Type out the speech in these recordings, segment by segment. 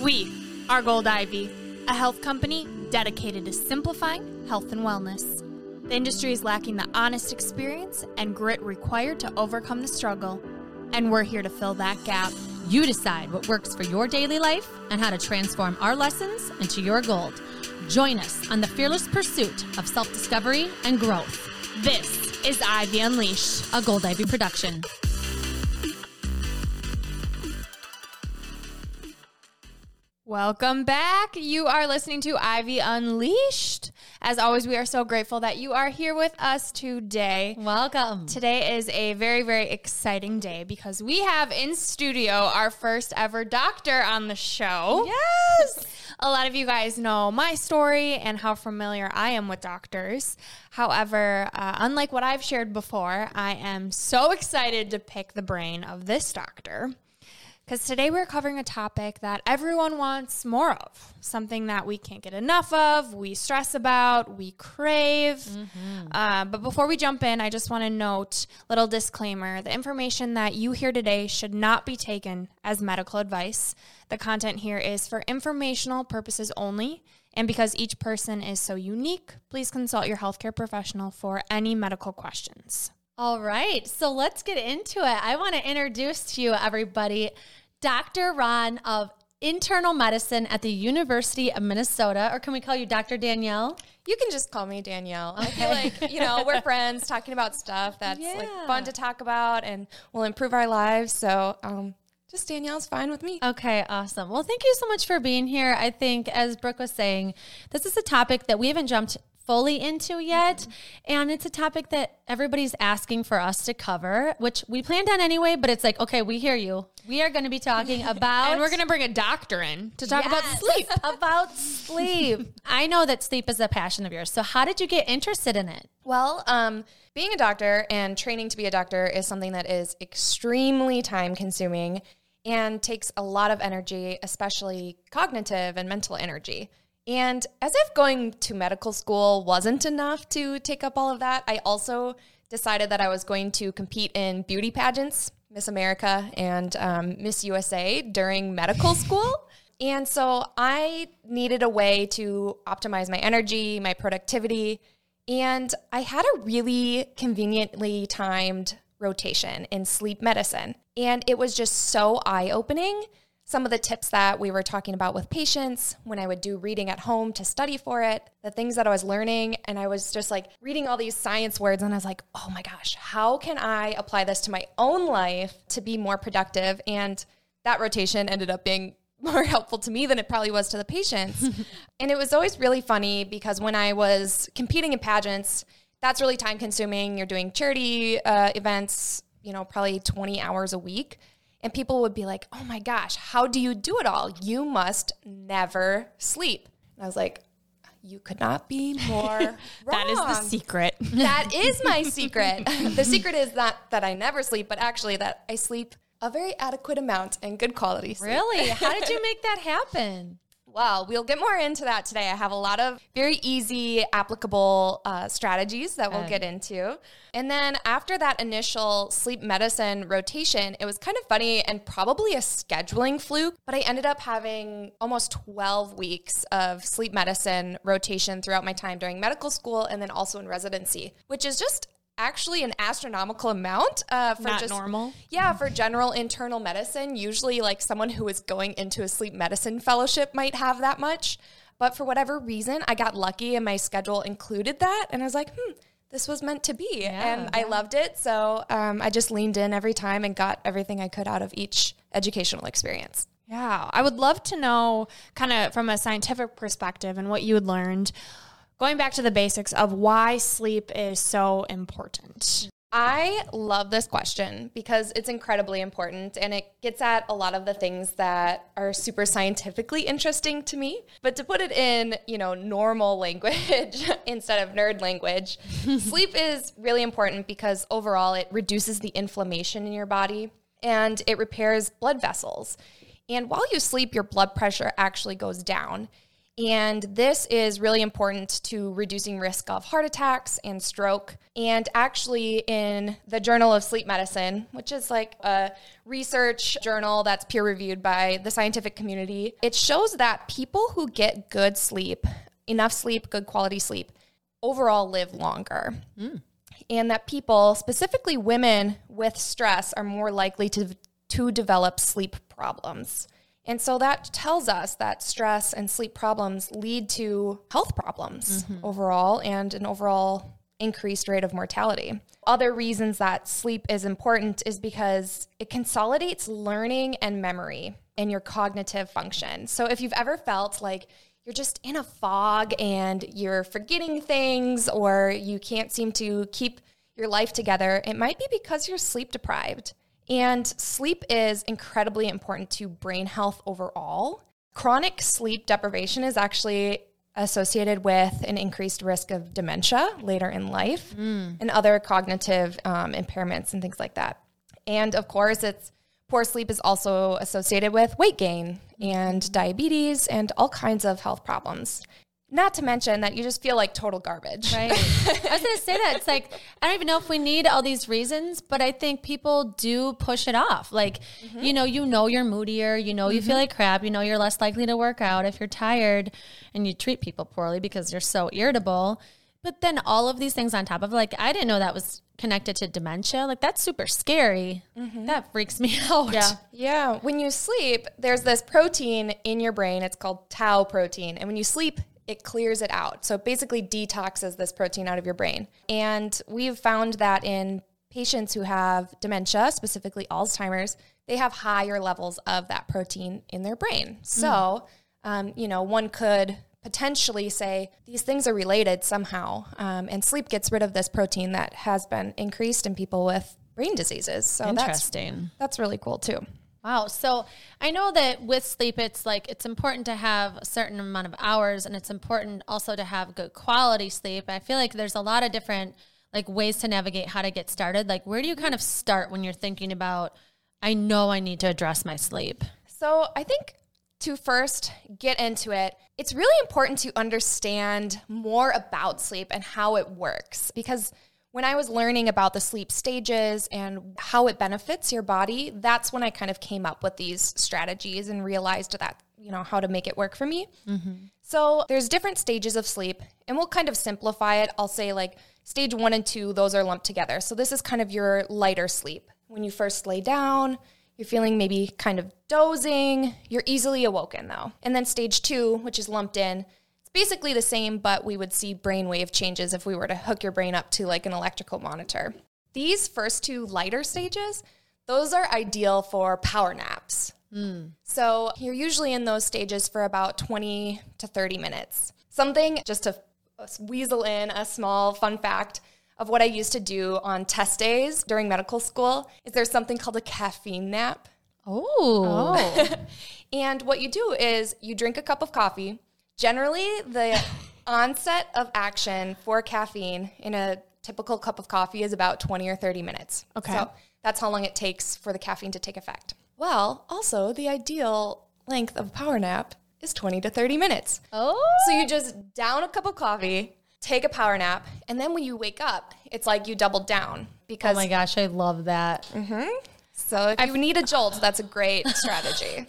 We are Gold Ivy, a health company dedicated to simplifying health and wellness. The industry is lacking the honest experience and grit required to overcome the struggle, and we're here to fill that gap. You decide what works for your daily life and how to transform our lessons into your gold. Join us on the fearless pursuit of self discovery and growth. This is Ivy Unleashed. A Gold Ivy production. Welcome back. You are listening to Ivy Unleashed. As always, we are so grateful that you are here with us today. Welcome. Today is a very, very exciting day because we have in studio our first ever doctor on the show. Yes. A lot of you guys know my story and how familiar I am with doctors. However, uh, unlike what I've shared before, I am so excited to pick the brain of this doctor because today we're covering a topic that everyone wants more of, something that we can't get enough of, we stress about, we crave. Mm-hmm. Uh, but before we jump in, I just want to note little disclaimer: the information that you hear today should not be taken as medical advice. The content here is for informational purposes only. And because each person is so unique, please consult your healthcare professional for any medical questions. All right, so let's get into it. I want to introduce to you, everybody, Dr. Hron of internal medicine at the University of Minnesota, or can we call you Dr. Danielle? You can just call me Danielle. I feel like, you know, we're friends talking about stuff that's yeah. like fun to talk about and will improve our lives. So, um, just Danielle's fine with me. Okay, awesome. Well, thank you so much for being here. I think, as Brooke was saying, this is a topic that we haven't jumped fully into yet. Mm-hmm. And it's a topic that everybody's asking for us to cover, which we planned on anyway, but it's like, okay, we hear you. We are going to be talking about. and we're going to bring a doctor in to talk yes, about sleep. about sleep. I know that sleep is a passion of yours. So, how did you get interested in it? Well, um, being a doctor and training to be a doctor is something that is extremely time consuming and takes a lot of energy, especially cognitive and mental energy. And as if going to medical school wasn't enough to take up all of that, I also decided that I was going to compete in beauty pageants, Miss America and um, Miss USA during medical school. And so I needed a way to optimize my energy, my productivity. And I had a really conveniently timed rotation in sleep medicine. And it was just so eye opening some of the tips that we were talking about with patients when I would do reading at home to study for it, the things that I was learning. And I was just like reading all these science words, and I was like, oh my gosh, how can I apply this to my own life to be more productive? And that rotation ended up being more helpful to me than it probably was to the patients. and it was always really funny because when I was competing in pageants, that's really time consuming. You're doing charity uh, events, you know, probably 20 hours a week. And people would be like, oh my gosh, how do you do it all? You must never sleep. And I was like, you could not be more wrong. that is the secret. that is my secret. the secret is not that I never sleep, but actually that I sleep a very adequate amount and good quality sleep. Really? How did you make that happen? Well, we'll get more into that today. I have a lot of very easy, applicable uh, strategies that we'll get into. And then after that initial sleep medicine rotation, it was kind of funny and probably a scheduling fluke, but I ended up having almost 12 weeks of sleep medicine rotation throughout my time during medical school and then also in residency, which is just actually an astronomical amount uh, for Not just normal. Yeah, for general internal medicine, usually like someone who is going into a sleep medicine fellowship might have that much. But for whatever reason, I got lucky and my schedule included that, and I was like, hmm. This was meant to be, yeah, and yeah. I loved it. So um, I just leaned in every time and got everything I could out of each educational experience. Yeah, I would love to know, kind of from a scientific perspective, and what you had learned going back to the basics of why sleep is so important. I love this question because it's incredibly important and it gets at a lot of the things that are super scientifically interesting to me. But to put it in, you know, normal language instead of nerd language, sleep is really important because overall it reduces the inflammation in your body and it repairs blood vessels. And while you sleep, your blood pressure actually goes down. And this is really important to reducing risk of heart attacks and stroke. And actually, in the Journal of Sleep Medicine, which is like a research journal that's peer reviewed by the scientific community, it shows that people who get good sleep, enough sleep, good quality sleep, overall live longer. Hmm. And that people, specifically women with stress, are more likely to, to develop sleep problems. And so that tells us that stress and sleep problems lead to health problems mm-hmm. overall and an overall increased rate of mortality. Other reasons that sleep is important is because it consolidates learning and memory and your cognitive function. So if you've ever felt like you're just in a fog and you're forgetting things or you can't seem to keep your life together, it might be because you're sleep deprived. And sleep is incredibly important to brain health overall. Chronic sleep deprivation is actually associated with an increased risk of dementia later in life and other cognitive um, impairments and things like that. And of course, it's poor sleep is also associated with weight gain and diabetes and all kinds of health problems. Not to mention that you just feel like total garbage. Right. I was going to say that. It's like, I don't even know if we need all these reasons, but I think people do push it off. Like, mm-hmm. you know, you know you're moodier, you know you feel mm-hmm. like crap, you know you're less likely to work out if you're tired and you treat people poorly because you're so irritable. But then all of these things on top of like, I didn't know that was connected to dementia. Like, that's super scary. Mm-hmm. That freaks me out. Yeah. Yeah. When you sleep, there's this protein in your brain. It's called tau protein. And when you sleep, it clears it out. So it basically detoxes this protein out of your brain. And we've found that in patients who have dementia, specifically Alzheimer's, they have higher levels of that protein in their brain. So, um, you know, one could potentially say these things are related somehow. Um, and sleep gets rid of this protein that has been increased in people with brain diseases. So that's Interesting. that's really cool too. Wow. So I know that with sleep, it's like it's important to have a certain amount of hours and it's important also to have good quality sleep. I feel like there's a lot of different like ways to navigate how to get started. Like, where do you kind of start when you're thinking about, I know I need to address my sleep? So I think to first get into it, it's really important to understand more about sleep and how it works. Because when I was learning about the sleep stages and how it benefits your body, that's when I kind of came up with these strategies and realized that, you know, how to make it work for me. Mm-hmm. So there's different stages of sleep, and we'll kind of simplify it. I'll say like stage one and two, those are lumped together. So this is kind of your lighter sleep. When you first lay down, you're feeling maybe kind of dozing. You're easily awoken though. And then stage two, which is lumped in, basically the same, but we would see brainwave changes if we were to hook your brain up to like an electrical monitor. These first two lighter stages, those are ideal for power naps. Hmm. So you're usually in those stages for about 20 to 30 minutes. Something just to weasel in a small fun fact of what I used to do on test days during medical school is there's something called a caffeine nap. Oh. And what you do is you drink a cup of coffee. Generally, the onset of action for caffeine in a typical cup of coffee is about 20 or 30 minutes. Okay. So that's how long it takes for the caffeine to take effect. Well, also, the ideal length of a power nap is 20 to 30 minutes. Oh. So you just down a cup of coffee, take a power nap, and then when you wake up, it's like you doubled down because Oh my gosh, I love that. Mm-hmm. So if you need a jolt, that's a great strategy.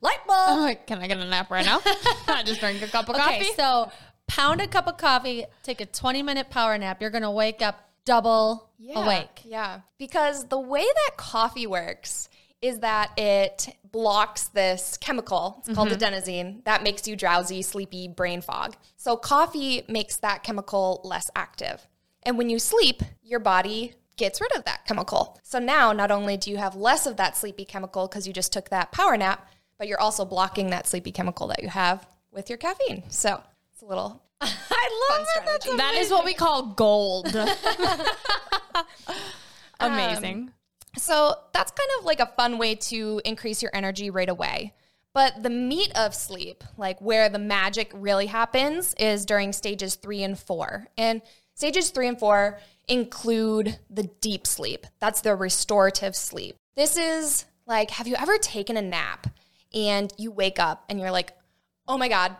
Light bulb. Oh, can I get a nap right now? I just drink a cup of Okay, coffee. so pound a cup of coffee, take a 20 minute power nap. You're going to wake up double awake. Yeah. Because the way that coffee works is that it blocks this chemical. It's called mm-hmm. adenosine that makes you drowsy, sleepy, brain fog. So coffee makes that chemical less active. And when you sleep, your body gets rid of that chemical. So now not only do you have less of that sleepy chemical because you just took that power nap, but you're also blocking that sleepy chemical that you have with your caffeine. So it's a little I fun love it. strategy. that is what we call gold. Amazing. Um, so that's kind of like a fun way to increase your energy right away. But the meat of sleep, like where the magic really happens, is during stages three and four. And stages three and four include the deep sleep. That's the restorative sleep. This is like, have you ever taken a nap and you wake up and you're like, oh my God,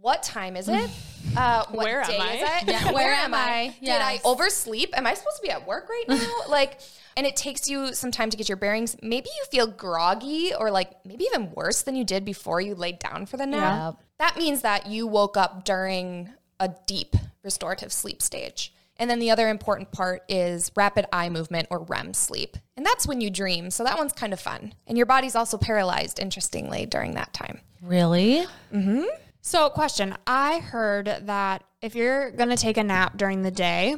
what time is it? Uh, what Where am I? is it? Yeah, where am I? Did I oversleep? Am I supposed to be at work right now? like, and it takes you some time to get your bearings. Maybe you feel groggy or like maybe even worse than you did before you laid down for the nap. That means that you woke up during a deep restorative sleep stage. And then the other important part is rapid eye movement or REM sleep. And that's when you dream. So that one's kind of fun. And your body's also paralyzed, interestingly, during that time. Really? Mm-hmm. So, question I heard that if you're going to take a nap during the day,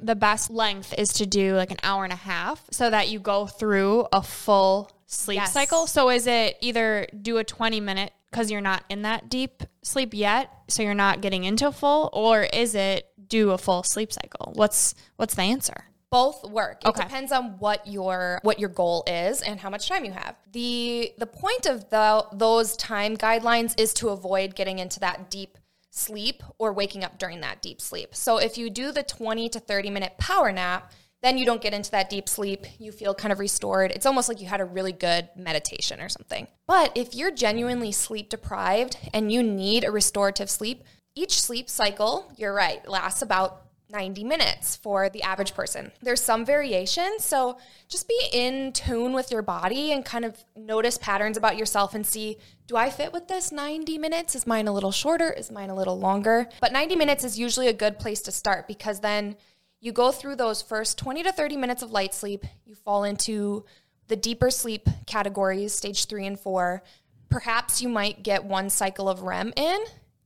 the best length is to do like an hour and a half so that you go through a full sleep Yes. cycle. So, is it either do a 20 minute because you're not in that deep sleep yet, so you're not getting into full, or is it do a full sleep cycle? What's what's the answer? both work. It Okay. depends on what your what your goal is and how much time you have. The the point of the those time guidelines is to avoid getting into that deep sleep or waking up during that deep sleep. So if you do the 20 to 30 minute power nap, then you don't get into that deep sleep. You feel kind of restored. It's almost like you had a really good meditation or something. But if you're genuinely sleep deprived and you need a restorative sleep, each sleep cycle, you're right, lasts about 90 minutes for the average person. There's some variation, so just be in tune with your body and kind of notice patterns about yourself and see do I fit with this 90 minutes? Is mine a little shorter? Is mine a little longer? But 90 minutes is usually a good place to start because then you go through those first 20 to 30 minutes of light sleep, you fall into the deeper sleep categories, stage three and four. Perhaps you might get one cycle of REM in,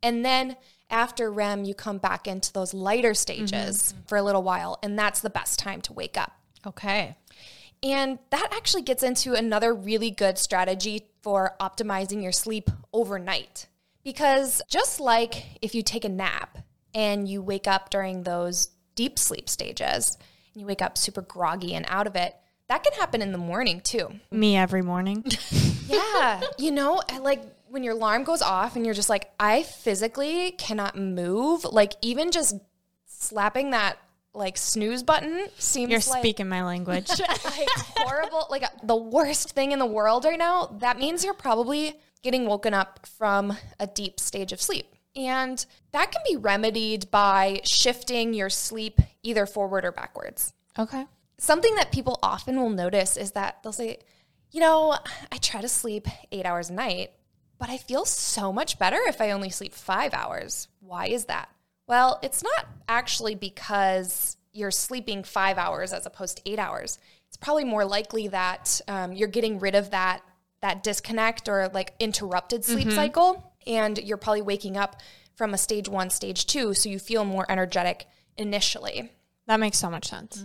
and then after REM, you come back into those lighter stages mm-hmm. for a little while, and that's the best time to wake up. Okay. And that actually gets into another really good strategy for optimizing your sleep overnight. Because just like if you take a nap and you wake up during those deep sleep stages and you wake up super groggy and out of it, that can happen in the morning too. Me every morning. Yeah. you know, like when your alarm goes off and you're just like, I physically cannot move, like even just slapping that like snooze button seems like You're like speaking my language. like horrible, like uh, the worst thing in the world right now, that means you're probably getting woken up from a deep stage of sleep. And that can be remedied by shifting your sleep either forward or backwards. okay. Something that people often will notice is that they'll say, you know, I try to sleep eight hours a night, but I feel so much better if I only sleep five hours. Why is that? Well, it's not actually because you're sleeping five hours as opposed to eight hours. It's probably more likely that um, you're getting rid of that that disconnect or like interrupted sleep cycle, and you're probably waking up from a stage one, stage two, so you feel more energetic initially. That makes so much sense.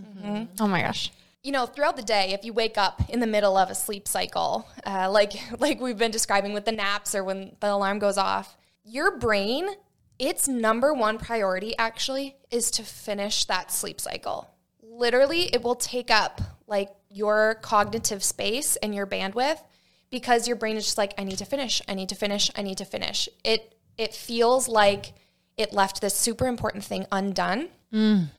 Oh my gosh. You know, throughout the day, if you wake up in the middle of a sleep cycle, uh, like like we've been describing with the naps or when the alarm goes off, your brain, its number one priority actually is to finish that sleep cycle. Literally, it will take up like your cognitive space and your bandwidth because your brain is just like, I need to finish, I need to finish, I need to finish. It it feels like it left this super important thing undone.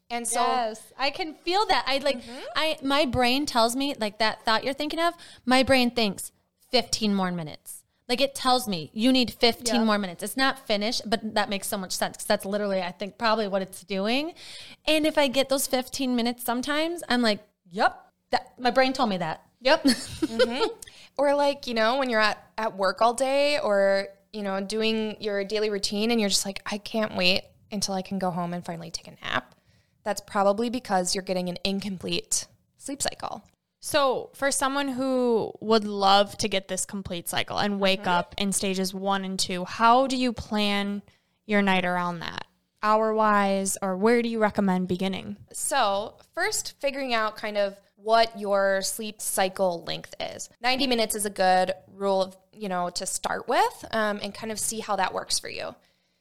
And so Yes, I can feel that. I like mm-hmm. I my brain tells me like that thought you're thinking of. My brain thinks 15 more minutes. Like it tells me you need 15 more minutes. It's not finished, but that makes so much sense because that's literally I think probably what it's doing. And if I get those 15 minutes sometimes, I'm like, "Yep, that my brain told me that." Yep. Mm-hmm. Or like, you know, when you're at, at work all day or, you know, doing your daily routine and you're just like, I can't wait until I can go home and finally take a nap. That's probably because you're getting an incomplete sleep cycle. So, for someone who would love to get this complete cycle and wake up in stages one and two, how do you plan your night around that? Hour wise, or where do you recommend beginning? So, first, figuring out kind of what your sleep cycle length is. 90 minutes is a good rule of, you know, to start with um, and kind of see how that works for you.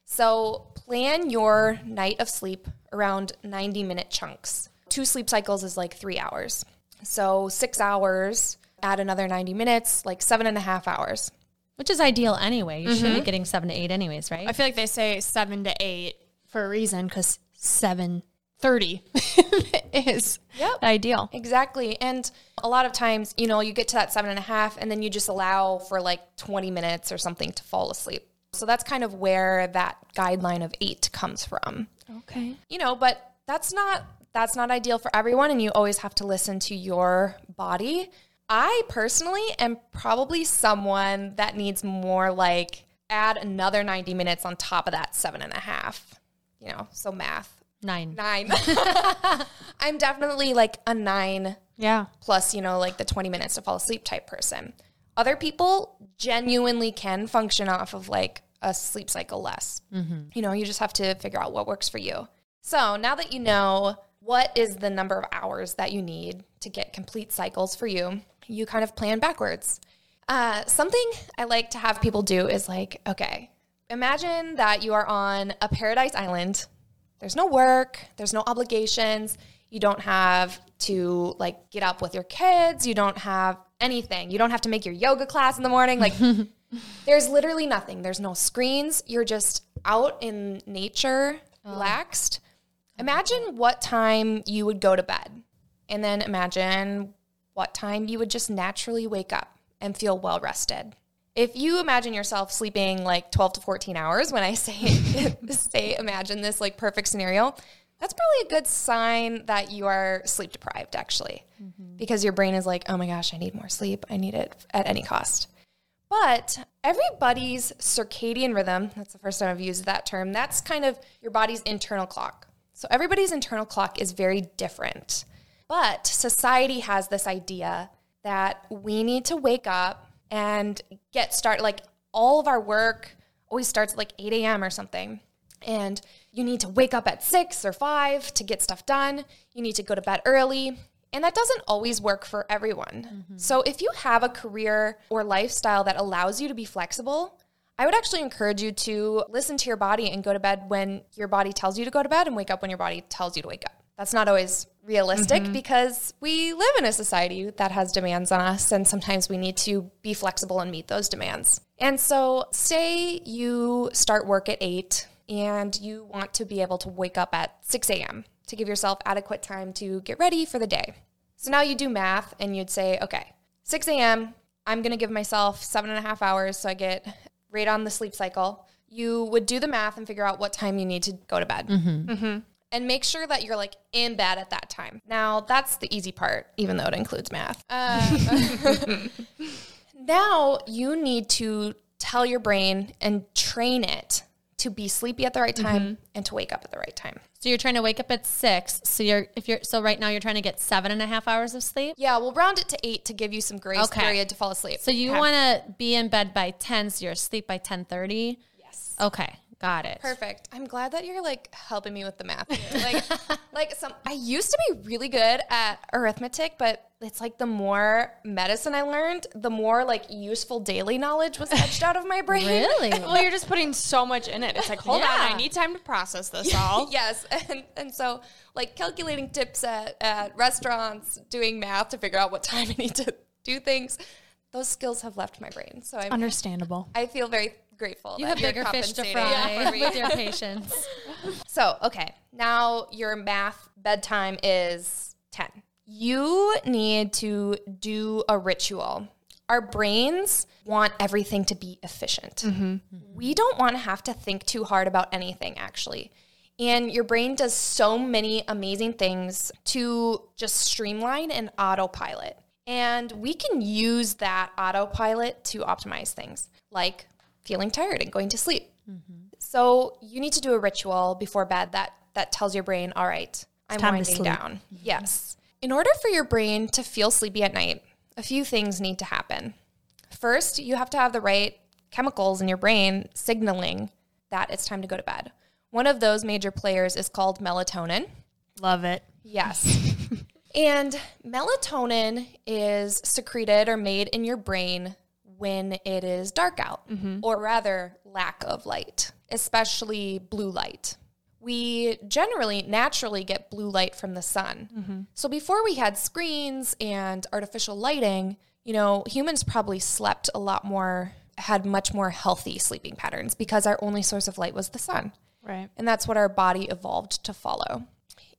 So, plan your night of sleep around 90 minute chunks. Two sleep cycles is like three hours. So, six hours, add another 90 minutes, like seven and a half hours. Which is ideal anyway. You should be mm-hmm. getting 7 to 8 anyways, right? I feel like they say seven to eight for a reason because seven thirty is Yep. ideal. Exactly. And a lot of times, you know, you get to that seven and a half and then you just allow for like 20 minutes or something to fall asleep. So that's kind of where that guideline of eight comes from. Okay. You know, but that's not that's not ideal for everyone and you always have to listen to your body. I personally am probably someone that needs more like add another 90 minutes on top of that seven and a half. You know, so math. Nine. Nine. I'm definitely like a nine Yeah. plus, you know, like the 20 minutes to fall asleep type person. Other people genuinely can function off of like a sleep cycle less. You know, you just have to figure out what works for you. So now that you know what is the number of hours that you need to get complete cycles for you, you kind of plan backwards. Uh, something I like to have people do is like, okay, imagine that you are on a paradise island. There's no work, there's no obligations. You don't have to like get up with your kids. You don't have anything. You don't have to make your yoga class in the morning. Like, there's literally nothing. There's no screens. You're just out in nature, oh. relaxed. Imagine what time you would go to bed, and then imagine what time you would just naturally wake up and feel well rested. If you imagine yourself sleeping like 12 to 14 hours, when I say say imagine this like perfect scenario, that's probably a good sign that you are sleep deprived actually. Mm-hmm. Because your brain is like, "Oh my gosh, I need more sleep. I need it at any cost." But everybody's circadian rhythm, that's the first time I've used that term, that's kind of your body's internal clock. So everybody's internal clock is very different. But society has this idea that we need to wake up and get started. Like all of our work always starts at like 8 a.m. or something. And you need to wake up at 6 or 5 to get stuff done. You need to go to bed early. And that doesn't always work for everyone. Mm-hmm. So if you have a career or lifestyle that allows you to be flexible, I would actually encourage you to listen to your body and go to bed when your body tells you to go to bed and wake up when your body tells you to wake up. That's not always realistic mm-hmm. because we live in a society that has demands on us, and sometimes we need to be flexible and meet those demands. And so, say you start work at eight and you want to be able to wake up at 6 a.m. to give yourself adequate time to get ready for the day. So now you do math and you'd say, okay, 6 a.m., I'm going to give myself seven and a half hours so I get right on the sleep cycle. You would do the math and figure out what time you need to go to bed. Mm-hmm. And make sure that you're like in bed at that time. Now, that's the easy part, even though it includes math. Uh, now you need to tell your brain and train it to be sleepy at the right time mm-hmm. and to wake up at the right time. So you're trying to wake up at six. So you're if you're so right now you're trying to get seven and a half hours of sleep. Yeah, we'll round it to eight to give you some grace Okay. period to fall asleep. So you Okay. want to be in bed by ten, so you're asleep by ten thirty. Yes. Okay, got it. Perfect. I'm glad that you're like helping me with the math. here. Like, like some. I used to be really good at arithmetic, but it's like the more medicine I learned, the more like useful daily knowledge was etched out of my brain. Really? Well, you're just putting so much in it. It's like, hold on, I need time to process this all. yes, and and so like calculating tips at at restaurants, doing math to figure out what time I need to do things. Those skills have left my brain, so I'm, Understandable. I feel very grateful. you that have you're bigger fish to fry for with your patients. So, okay, now your math bedtime is 10. You need to do a ritual. Our brains want everything to be efficient. We don't want to have to think too hard about anything, actually. And your brain does so many amazing things to just streamline and autopilot. And we can use that autopilot to optimize things like feeling tired and going to sleep. So you need to do a ritual before bed that that tells your brain, all right, I'm winding down. Yes. In order for your brain to feel sleepy at night, a few things need to happen. First, you have to have the right chemicals in your brain signaling that it's time to go to bed. One of those major players is called melatonin. Love it. Yes. and melatonin is secreted or made in your brain when it is dark out, mm-hmm. or rather, lack of light, especially blue light. We generally naturally get blue light from the sun. Mm-hmm. So before we had screens and artificial lighting, you know, humans probably slept a lot more, had much more healthy sleeping patterns because our only source of light was the sun. Right. And that's what our body evolved to follow.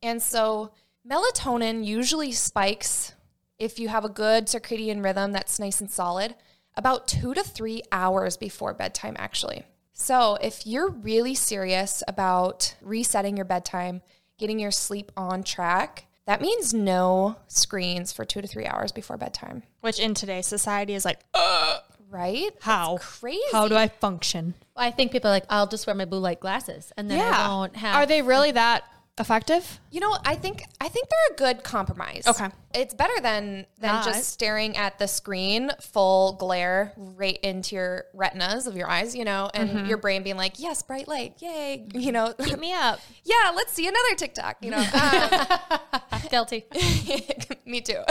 And so melatonin usually spikes if you have a good circadian rhythm that's nice and solid about two to three hours before bedtime, actually. So, if you're really serious about resetting your bedtime, getting your sleep on track, that means no screens for two to three hours before bedtime, Which in today's society is like, uh, right? how? That's crazy. How do I function? I think people are like, I'll just wear my blue light glasses and then I won't have. Are they really that effective? You know, I think I think they're a good compromise. Okay. It's better than than Not. just staring at the screen full glare right into your retinas of your eyes, you know, and your brain being like, "Yes, bright light. Yay." You know, Keep me up. yeah, let's see another TikTok, you know. Um, guilty? me too.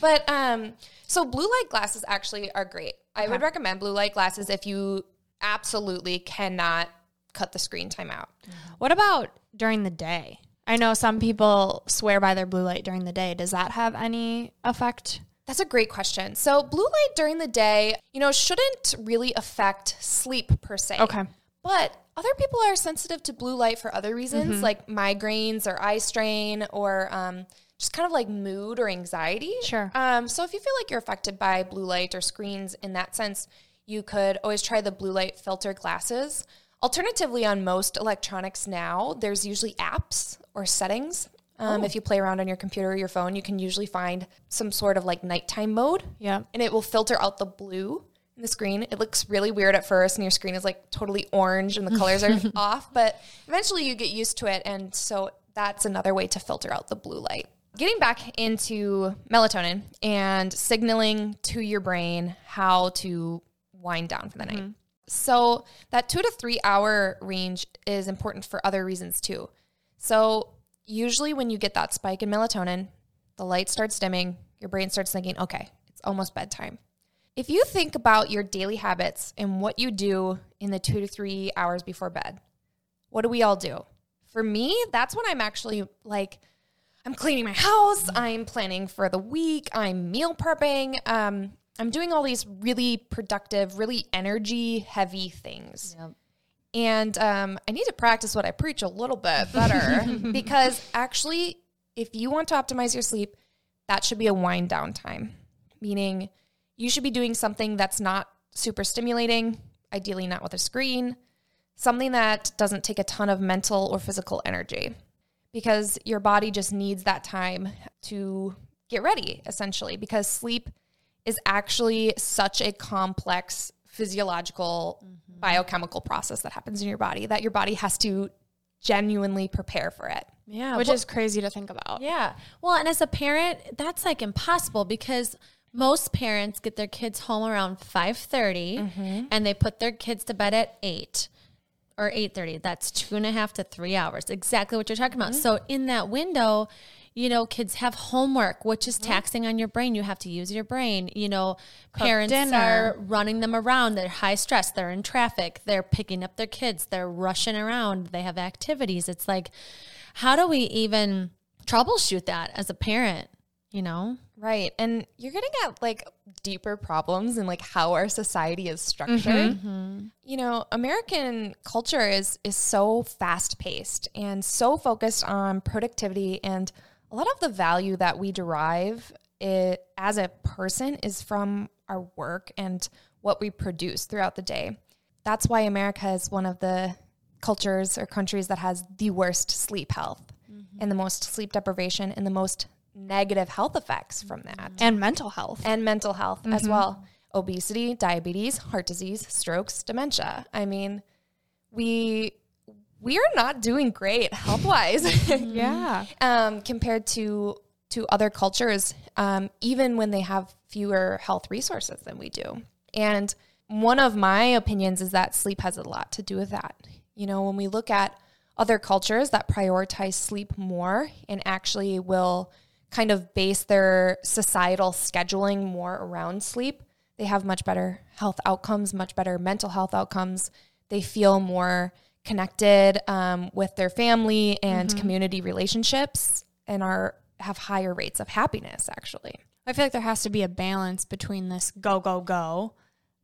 But um so blue light glasses actually are great. I would recommend blue light glasses if you absolutely cannot cut the screen time out. What about during the day? I know some people swear by their blue light during the day. Does that have any effect? That's a great question. So, blue light during the day, you know, shouldn't really affect sleep per se. Okay. But other people are sensitive to blue light for other reasons, like migraines or eye strain or um, just kind of like mood or anxiety. Sure. Um, so, if you feel like you're affected by blue light or screens in that sense, you could always try the blue light filter glasses. Alternatively, on most electronics now, there's usually apps or settings. Um, If you play around on your computer or your phone, you can usually find some sort of like nighttime mode Yeah. and it will filter out the blue in the screen. It looks really weird at first, and your screen is like totally orange and the colors are off, but eventually you get used to it. And so that's another way to filter out the blue light. Getting back into melatonin and signaling to your brain how to wind down for the night. So that two to three hour range is important for other reasons too. So usually when you get that spike in melatonin, the light starts dimming, your brain starts thinking, okay, it's almost bedtime. If you think about your daily habits and what you do in the two to three hours before bed, what do we all do? For me, that's when I'm actually like, I'm cleaning my house, I'm planning for the week, I'm meal prepping, um, I'm doing all these really productive, really energy heavy things. And um, I need to practice what I preach a little bit better because actually, if you want to optimize your sleep, that should be a wind down time, meaning you should be doing something that's not super stimulating, ideally, not with a screen, something that doesn't take a ton of mental or physical energy because your body just needs that time to get ready, essentially, because sleep is actually such a complex physiological mm-hmm. biochemical process that happens in your body that your body has to genuinely prepare for it. Yeah. Which well- is crazy to think about. Yeah. Well, and as a parent, that's like impossible because most parents get their kids home around 5.30 mm-hmm. and they put their kids to bed at 8 or 8.30 that's two and a half to three hours exactly what you're talking about mm-hmm. so in that window you know kids have homework which is mm-hmm. taxing on your brain. You have to use your brain. You know parents dinner. are running them around. They're high stress. They're in traffic. They're picking up their kids. They're rushing around. They have activities. It's like how do we even troubleshoot that as a parent you know? Right. And you're going to get like deeper problems and like how our society is mm-hmm. structured. Mm-hmm. You know, American culture is is so fast paced and so focused on productivity and a lot of the value that we derive it, as a person is from our work and what we produce throughout the day. That's why America is one of the cultures or countries that has the worst sleep health mm-hmm. and the most sleep deprivation and the most negative health effects from that. Mm-hmm. And mental health. and mental health as mm-hmm. well. Obesity diabetes heart disease strokes dementia. I mean we we are not doing great health wise yeah. um, compared to to other cultures um, even when they have fewer health resources than we do. And one of my opinions is that sleep has a lot to do with that. You know when we look at other cultures that prioritize sleep more and actually will kind of base their societal scheduling more around sleep they have much better health outcomes much better mental health outcomes. They feel more connected um, with their family and community relationships and are have higher rates of happiness actually I feel like there has to be a balance between this go, go, go,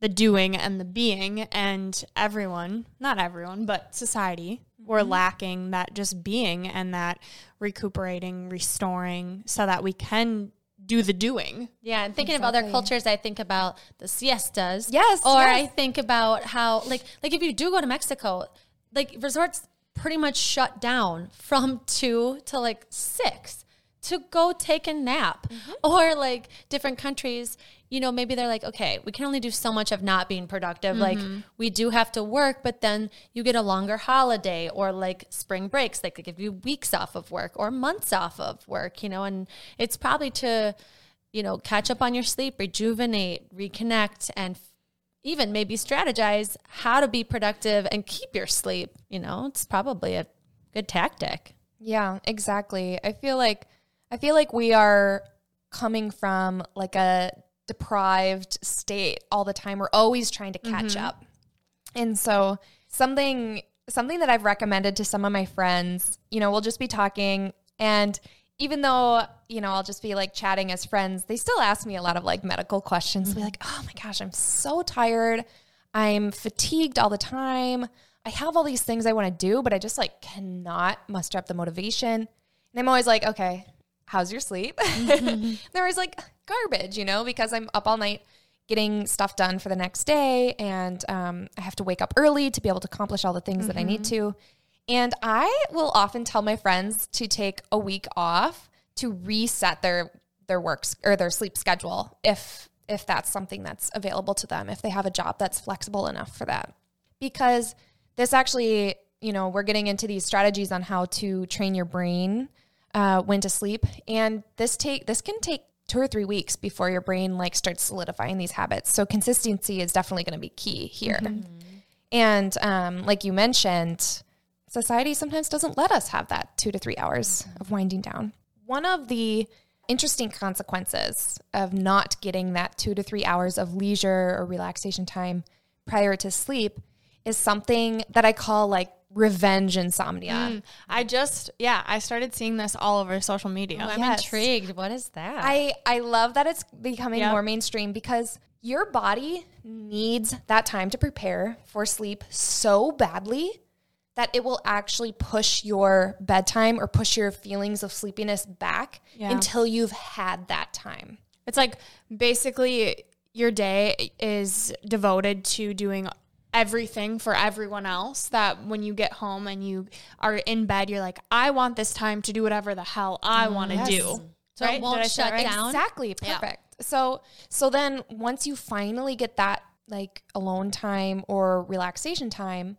the doing and the being, and everyone, not everyone, but society. We're lacking that just being and that recuperating, restoring, so that we can do the doing. Yeah, and thinking of other cultures, I think about the siestas. Yes, Or yes. I think about how like like if you do go to Mexico, like resorts pretty much shut down from 2 to like 6 to go take a nap. Mm-hmm. Or like different countries, you know, maybe they're like, okay, we can only do so much of not being productive. Like Mm-hmm. we do have to work, but then you get a longer holiday or like spring breaks, like they give you weeks off of work or months off of work, you know, and it's probably to you know, catch up on your sleep, rejuvenate, reconnect, and even maybe strategize how to be productive and keep your sleep. You know, it's probably a good tactic. Yeah, exactly. I feel like I feel like we are coming from like a deprived state all the time. We're always trying to catch mm-hmm. up. And so something something that I've recommended to some of my friends, you know, we'll just be talking and even though, you know, I'll just be like chatting as friends, they still ask me a lot of like medical questions. They'll be like, "Oh my gosh, I'm so tired. I'm fatigued all the time. I have all these things I want to do, but I just like cannot muster up the motivation." And I'm always like, "Okay, how's your sleep?" They're always like, "Garbage," you know, because I'm up all night getting stuff done for the next day and um, I have to wake up early to be able to accomplish all the things that I need to. And I will often tell my friends to take a week off to reset their their works or their sleep schedule if if that's something that's available to them, if they have a job that's flexible enough for that. Because this actually, you know, we're getting into these strategies on how to train your brain uh, when to sleep, and this take this can take two or three weeks before your brain like starts solidifying these habits. So consistency is definitely going to be key here. And um, like you mentioned, society sometimes doesn't let us have that two to three hours of winding down. One of the interesting consequences of not getting that two to three hours of leisure or relaxation time prior to sleep is something that I call like revenge insomnia. Mm, I just, yeah, I started seeing this all over social media. Oh, I'm Yes. intrigued. What is that? I I love that it's becoming Yep. more mainstream because your body needs that time to prepare for sleep so badly that it will actually push your bedtime or push your feelings of sleepiness back Yeah. until you've had that time. It's like basically your day is devoted to doing everything for everyone else that when you get home and you are in bed you're like I want this time to do whatever the hell I mm, want to Yes. do. So it won't Did I shut right? down? Exactly. Perfect. So so then once you finally get that like alone time or relaxation time,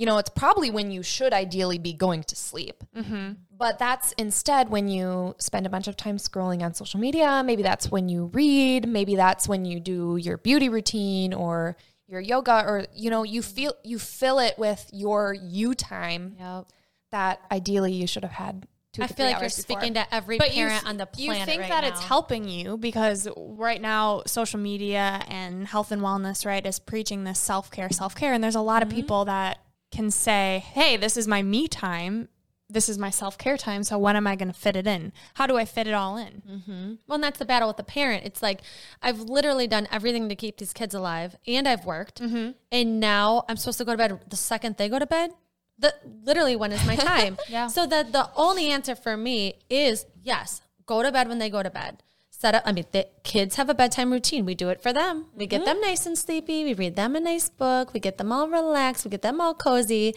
you know, it's probably when you should ideally be going to sleep. Mm-hmm. But that's instead when you spend a bunch of time scrolling on social media. Maybe that's when you read. Maybe that's when you do your beauty routine or your yoga or you know you mm-hmm. feel you fill it with your you time Yep. that ideally you should have had two I to feel like you're before. speaking to every But you parent th- on the planet You think right that now. it's helping you because right now social media and health and wellness, right, is preaching this self care, self care, and there's a lot of mm-hmm. people that can say, "Hey, this is my me time. This is my self care time. So when am I going to fit it in? How do I fit it all in?" Mm-hmm. Well, and that's the battle with the parent. It's like I've literally done everything to keep these kids alive, and I've worked, mm-hmm. and now I'm supposed to go to bed the second they go to bed. The literally when is my time? Yeah. So that the only answer for me is yes, go to bed when they go to bed. Set up. I mean, the kids have a bedtime routine. We do it for them. We get them nice and sleepy. We read them a nice book. We get them all relaxed. We get them all cozy,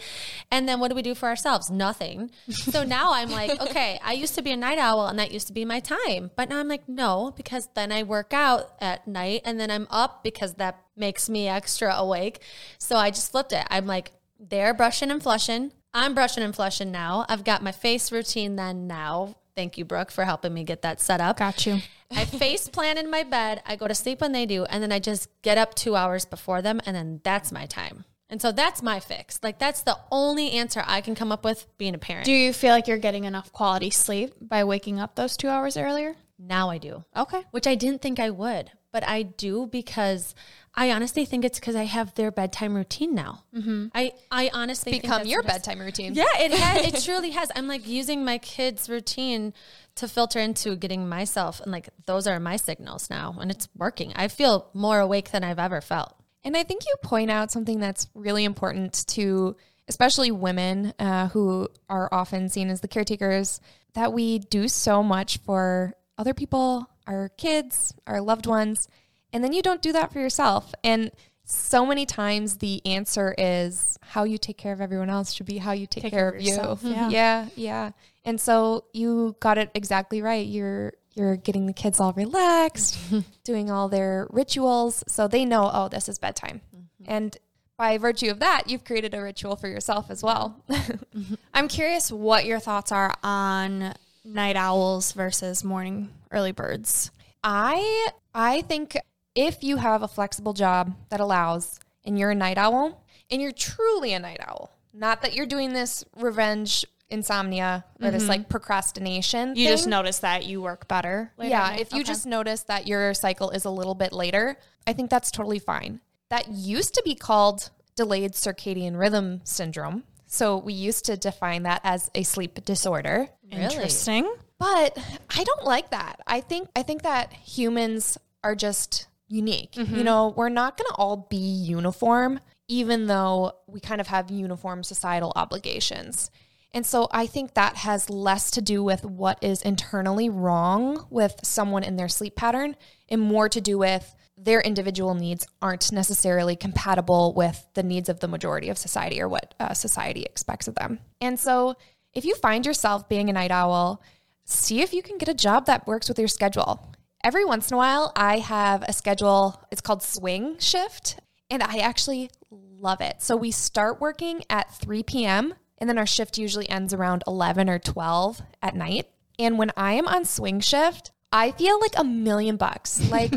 and then what do we do for ourselves? Nothing. So now I'm like, okay, I used to be a night owl, and that used to be my time. But now I'm like, no, because then I work out at night, and then I'm up because that makes me extra awake. So I just flipped it. I'm like, they're brushing and flushing. I'm brushing and flushing now. I've got my face routine then now. Thank you, Brooke, for helping me get that set up. Got you. I face plan in my bed. I go to sleep when they do, and then I just get up two hours before them, and then that's my time. And so that's my fix. Like that's the only answer I can come up with being a parent. Do you feel like you're getting enough quality sleep by waking up those two hours earlier? now I do. Okay. which I didn't think I would, but I do because I honestly think it's because I have their bedtime routine now. Mm-hmm. I I honestly think become your what it is. bedtime routine. Yeah, it has. It truly has. I'm like using my kids' routine to filter into getting myself, and like those are my signals now, and it's working. I feel more awake than I've ever felt. And I think you point out something that's really important to, especially women uh, who are often seen as the caretakers, that we do so much for other people, our kids, our loved ones, and then you don't do that for yourself. And so many times the answer is how you take care of everyone else should be how you take, care, of, yourself, you. yeah. yeah, yeah. And so you got it exactly right. You're you're getting the kids all relaxed, doing all their rituals so they know, oh, this is bedtime. Mm-hmm. And by virtue of that, you've created a ritual for yourself as well. Mm-hmm. I'm curious what your thoughts are on night owls versus morning early birds. I I think if you have a flexible job that allows and you're a night owl and you're truly a night owl, not that you're doing this revenge insomnia or this mm-hmm. like procrastination. You just notice that you work better. later Yeah, if you Okay. just notice that your cycle is a little bit later, I think that's totally fine. That used to be called delayed circadian rhythm syndrome. So we used to define that as a sleep disorder. interesting. But I don't like that. I think I think that humans are just unique. You know, we're not going to all be uniform even though we kind of have uniform societal obligations. And so I think that has less to do with what is internally wrong with someone in their sleep pattern and more to do with their individual needs aren't necessarily compatible with the needs of the majority of society or what uh, society expects of them. And so if you find yourself being a night owl, see if you can get a job that works with your schedule. Every once in a while, I have a schedule, it's called swing shift, and I actually love it. So we start working at 3 p.m., and then our shift usually ends around 11 or 12 at night. And when I am on swing shift, I feel like a million bucks. Like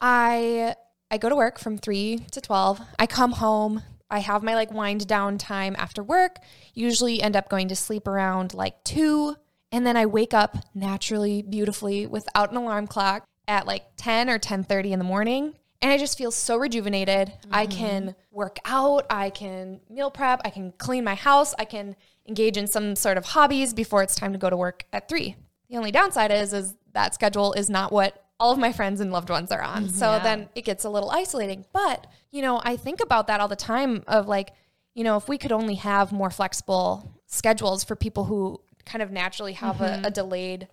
I I go to work from 3 to 12. I come home, I have my like wind down time after work, usually end up going to sleep around like 2, and then I wake up naturally, beautifully without an alarm clock at like 10 or 10:30 in the morning. And I just feel so rejuvenated. I mm-hmm. can work out, I can meal prep, I can clean my house, I can engage in some sort of hobbies before it's time to go to work at 3. The only downside is is that schedule is not what all of my friends and loved ones are on. Mm-hmm. So then it gets a little isolating. But, you know, I think about that all the time of like, you know, if we could only have more flexible schedules for people who kind of naturally have a, a mm-hmm. delayed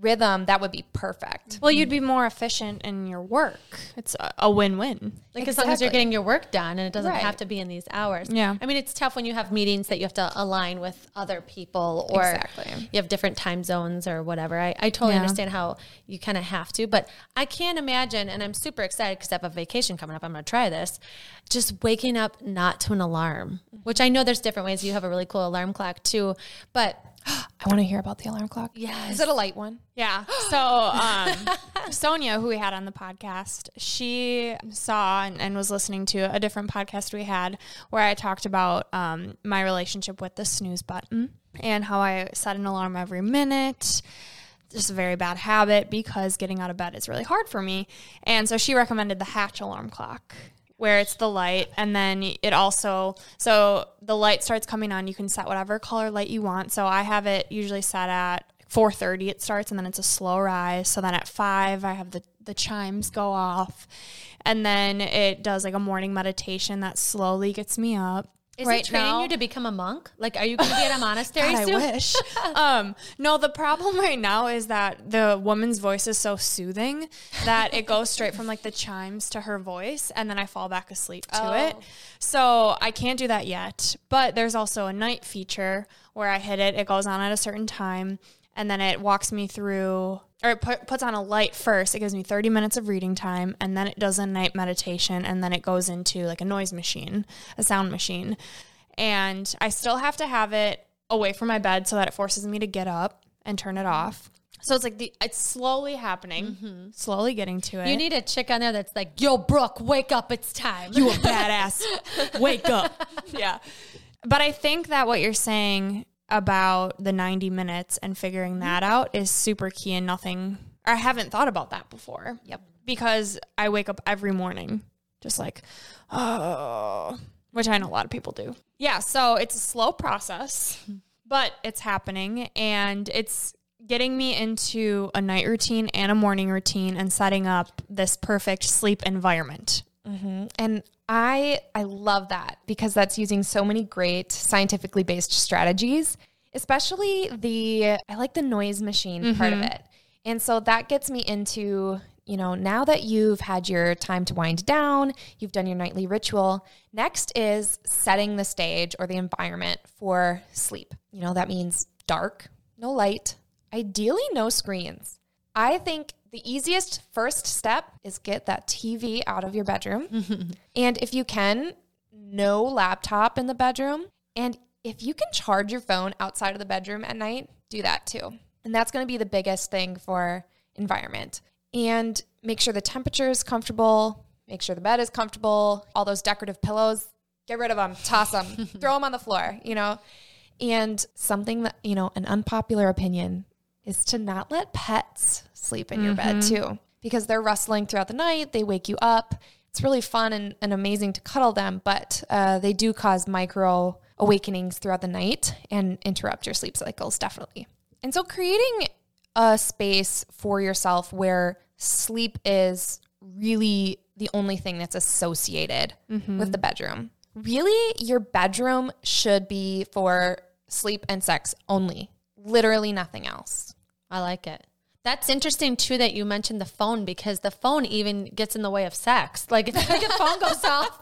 rhythm, that would be perfect. Well, you'd be more efficient in your work. It's a, a win-win. Like as long as you're getting your work done and it doesn't Right. have to be in these hours. Yeah. I mean, it's tough when you have meetings that you have to align with other people or Exactly. you have different time zones or whatever. I, I totally Yeah. understand how you kind of have to, but I can't imagine, and I'm super excited because I have a vacation coming up. I'm going to try this. Just waking up not to an alarm, which I know there's different ways. You have a really cool alarm clock too, but I want to hear about the alarm clock. Yeah. Is it a light one? Yeah. So um, Sonia, who we had on the podcast, she saw and, and was listening to a different podcast we had where I talked about um, my relationship with the snooze button and how I set an alarm every minute. Just a very bad habit because getting out of bed is really hard for me. And so she recommended the Hatch alarm clock where it's the light and then it also so the light starts coming on you can set whatever color light you want. So i have it usually set at 4.30 it starts and then it's a slow rise. So then at 5 i have the, the chimes go off. And then it does like a morning meditation that slowly gets me up is right it training now- you to become a monk? Like, are you going to be at a monastery God, I wish. um, no, the problem right now is that the woman's voice is so soothing that it goes straight from like the chimes to her voice, and then I fall back asleep to it. So I can't do that yet. But there's also a night feature where I hit it. It goes on at a certain time, and then it walks me through. Or it put, puts on a light first. It gives me 30 minutes of reading time, and then it does a night meditation, and then it goes into like a noise machine, a sound machine and I still have to have it away from my bed so that it forces me to get up and turn it off. So it's like the it's slowly happening, mm-hmm. slowly getting to it. You need a chick on there that's like, yo, Brooke, wake up, it's time. you a badass. Wake up. yeah. But I think that what you're saying about the 90 minutes and figuring mm-hmm. that out is super key and nothing I haven't thought about that before. Yep. Because I wake up every morning just like oh, which I know a lot of people do. Yeah, so it's a slow process, mm-hmm. but it's happening and it's getting me into a night routine and a morning routine and setting up this perfect sleep environment. Mm-hmm. And I I love that because that's using so many great scientifically based strategies, especially the I like the noise machine part of mm-hmm. it. And so that gets me into, you know, now that you've had your time to wind down, you've done your nightly ritual, next is setting the stage or the environment for sleep. You know, that means dark, no light, ideally no screens. I think the easiest first step is get that TV out of your bedroom. and if you can, no laptop in the bedroom. And if you can charge your phone outside of the bedroom at night, do that too. And that's going to be the biggest thing for environment. And make sure the temperature is comfortable, make sure the bed is comfortable, all those decorative pillows, get rid of them, toss them, throw them on the floor, you know. And something that, you know, an unpopular opinion is to not let pets sleep in your bed too, because they're rustling throughout the night, they wake you up. It's really fun and, and amazing to cuddle them, but uh, they do cause micro awakenings throughout the night and interrupt your sleep cycles, definitely. And so, creating a space for yourself where sleep is really the only thing that's associated mm-hmm. with the bedroom. Really, your bedroom should be for sleep and sex only, literally nothing else. I like it. That's interesting too that you mentioned the phone because the phone even gets in the way of sex. Like it's like a phone goes off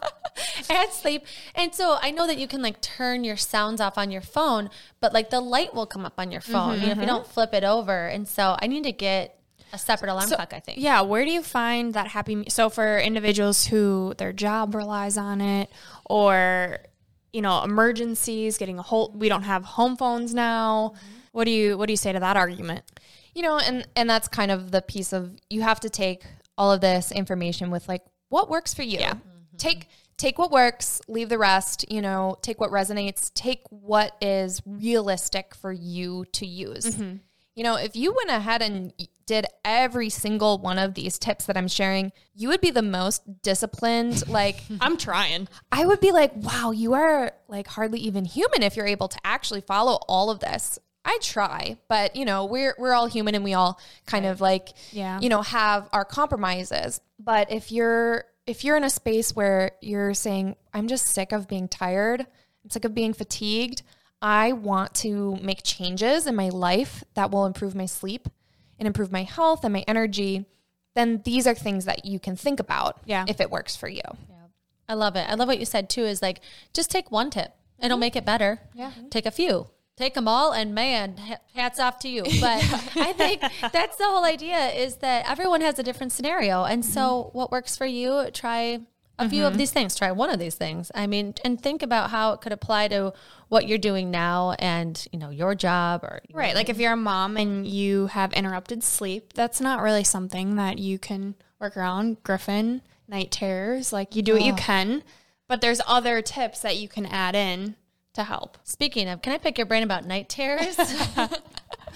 and sleep. And so I know that you can like turn your sounds off on your phone, but like the light will come up on your phone, mm-hmm, you know, if you mm-hmm. don't flip it over. And so I need to get a separate alarm clock, I think. Yeah, where do you find that happy? So for individuals who their job relies on it, or you know emergencies, getting a whole. We don't have home phones now. Mm-hmm. What do you What do you say to that argument? You know and and that's kind of the piece of you have to take all of this information with like what works for you Yeah. Mm-hmm. take take what works leave the rest you know take what resonates take what is realistic for you to use mm-hmm. you know if you went ahead and did every single one of these tips that i'm sharing you would be the most disciplined like I'm trying. I would be like, wow, you are like hardly even human if you're able to actually follow all of this. I try, but you know, we're we're all human and we all kind of like Yeah. you know, have our compromises. But if you're if you're in a space where you're saying, I'm just sick of being tired, I'm sick of being fatigued, I want to make changes in my life that will improve my sleep and improve my health and my energy, then these are things that you can think about Yeah. if it works for you. Yeah. I love it. I love what you said too is like just take one tip. It'll mm-hmm. make it better. Yeah. Take a few. Take them all and man, hats off to you. But I think that's the whole idea is that everyone has a different scenario. And so mm-hmm. what works for you, try a few of mm-hmm. these things. Try one of these things. I mean, and think about how it could apply to what you're doing now and, you know, your job or Right. Like if you're a mom and mm-hmm. you have interrupted sleep, that's not really something that you can work around. Griffin, night terrors, like you do what you oh. can, but there's other tips that you can add in to help. Speaking of, can I pick your brain about night terrors?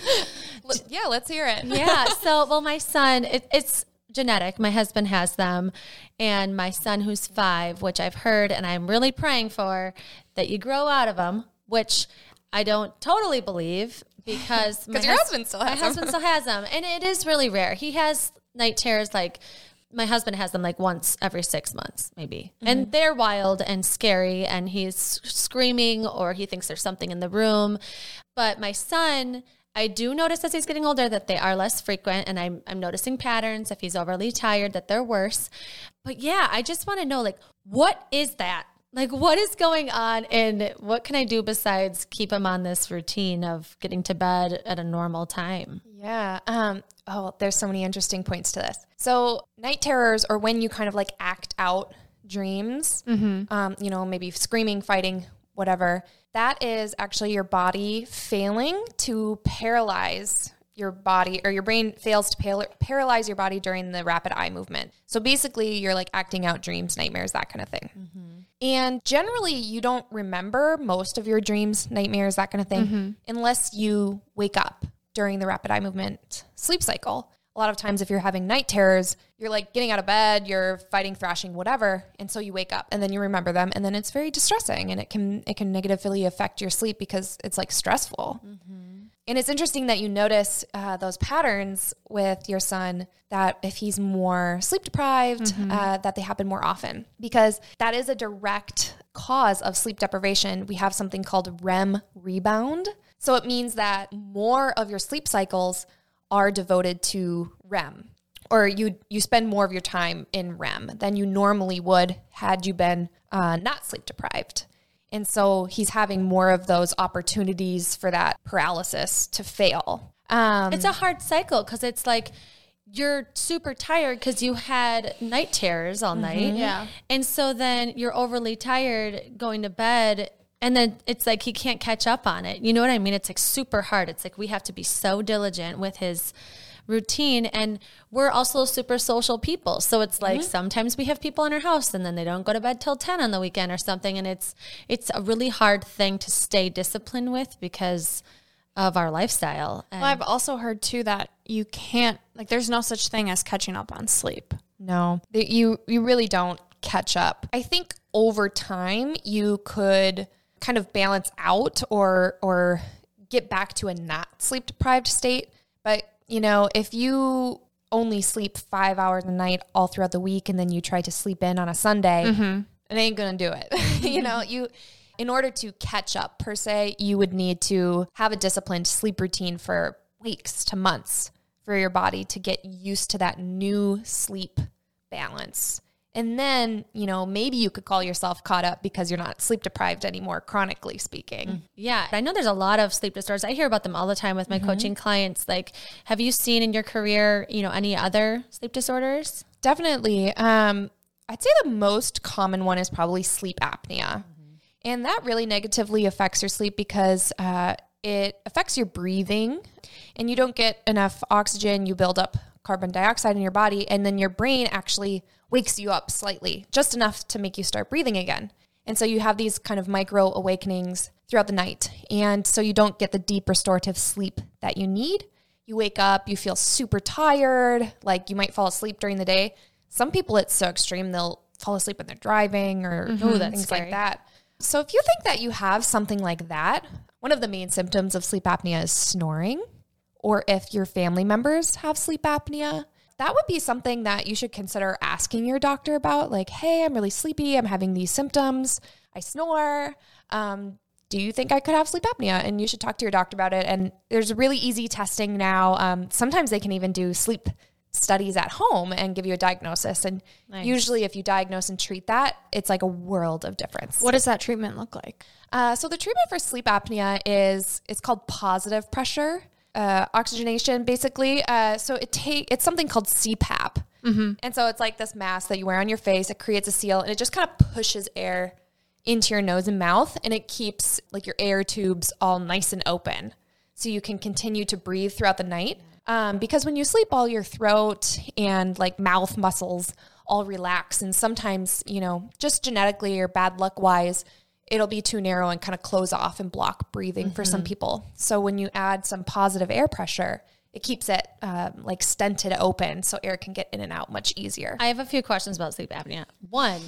Yeah, let's hear it. yeah. So, well, my son, it, it's genetic. My husband has them. And my son, who's five, which I've heard and I'm really praying for, that you grow out of them, which I don't totally believe because my your hus- husband still has my husband still has them. And it is really rare. He has night terrors like my husband has them like once every six months, maybe. Mm-hmm. And they're wild and scary, and he's screaming or he thinks there's something in the room. But my son, I do notice as he's getting older that they are less frequent, and I'm, I'm noticing patterns. If he's overly tired, that they're worse. But yeah, I just want to know like, what is that? Like, what is going on, and what can I do besides keep him on this routine of getting to bed at a normal time? Yeah. Um, oh, there's so many interesting points to this. So, night terrors, or when you kind of like act out dreams, um, you know, maybe screaming, fighting, whatever, that is actually your body failing to paralyze your body or your brain fails to pal- paralyze your body during the rapid eye movement. So basically, you're like acting out dreams, nightmares, that kind of thing. Mm-hmm. And generally, you don't remember most of your dreams, nightmares, that kind of thing, mm-hmm. unless you wake up during the rapid eye movement sleep cycle. A lot of times, if you're having night terrors, you're like getting out of bed, you're fighting, thrashing, whatever, and so you wake up, and then you remember them, and then it's very distressing, and it can it can negatively affect your sleep because it's like stressful. Mm-hmm. And it's interesting that you notice uh, those patterns with your son that if he's more sleep deprived, uh, that they happen more often because that is a direct cause of sleep deprivation. We have something called REM rebound. So it means that more of your sleep cycles are devoted to REM or you you spend more of your time in REM than you normally would had you been uh, not sleep deprived. And so he's having more of those opportunities for that paralysis to fail. Um, It's a hard cycle because it's like you're super tired because you had night terrors all night. Yeah. And so then you're overly tired going to bed. And then it's like he can't catch up on it. You know what I mean? It's like super hard. It's like we have to be so diligent with his routine. And we're also super social people. So it's like mm-hmm. sometimes we have people in our house and then they don't go to bed till 10 on the weekend or something. And it's it's a really hard thing to stay disciplined with because of our lifestyle. And Well, I've also heard too that you can't like there's no such thing as catching up on sleep. No, that you you really don't catch up. I think over time you could kind of balance out or or get back to a not sleep deprived state. But you know, if you only sleep five hours a night all throughout the week and then you try to sleep in on a Sunday, mm-hmm. it ain't gonna do it. you know, you in order to catch up per se, you would need to have a disciplined sleep routine for weeks to months for your body to get used to that new sleep balance. And then, you know, maybe you could call yourself caught up because you're not sleep deprived anymore, chronically speaking. Yeah, I know there's a lot of sleep disorders. I hear about them all the time with my coaching clients. Like, have you seen in your career, you know, any other sleep disorders? Definitely. Um, I'd say the most common one is probably sleep apnea. And that really negatively affects your sleep because uh, it affects your breathing and you don't get enough oxygen. You build up carbon dioxide in your body, and then your brain actually wakes you up slightly, just enough to make you start breathing again. And so you have these kind of micro awakenings throughout the night. And so you don't get the deep restorative sleep that you need. You wake up, you feel super tired, like you might fall asleep during the day. Some people, it's so extreme, they'll fall asleep when they're driving or mm-hmm. that's things scary. like that. So if you think that you have something like that, one of the main symptoms of sleep apnea is snoring, or if your family members have sleep apnea, that would be something that you should consider asking your doctor about. Like, hey, I'm really sleepy. I'm having these symptoms. I snore. Um, do you think I could have sleep apnea? And you should talk to your doctor about it. And there's really easy testing now. Um, sometimes they can even do sleep studies at home and give you a diagnosis. And usually, if you diagnose and treat that, it's like a world of difference. What does that treatment look like? Uh, so the treatment for sleep apnea is it's called positive pressure uh, oxygenation, basically. Uh, so it take it's something called CPAP, and so it's like this mask that you wear on your face. It creates a seal, and it just kind of pushes air into your nose and mouth, and it keeps like your air tubes all nice and open, so you can continue to breathe throughout the night. Um, because when you sleep, all your throat and like mouth muscles all relax, and sometimes you know just genetically or bad luck wise it'll be too narrow and kind of close off and block breathing for some people. So when you add some positive air pressure, it keeps it um, like stented open so air can get in and out much easier. I have a few questions about sleep apnea. One,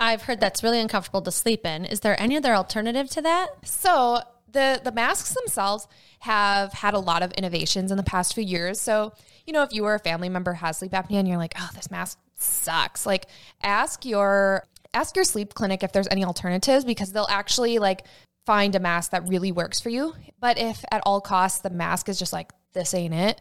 I've heard that's really uncomfortable to sleep in. Is there any other alternative to that? So the the masks themselves have had a lot of innovations in the past few years. So you know, if you or a family member has sleep apnea and you're like, oh, this mask sucks, like ask your ask your sleep clinic if there's any alternatives because they'll actually like find a mask that really works for you. But if at all costs the mask is just like this ain't it.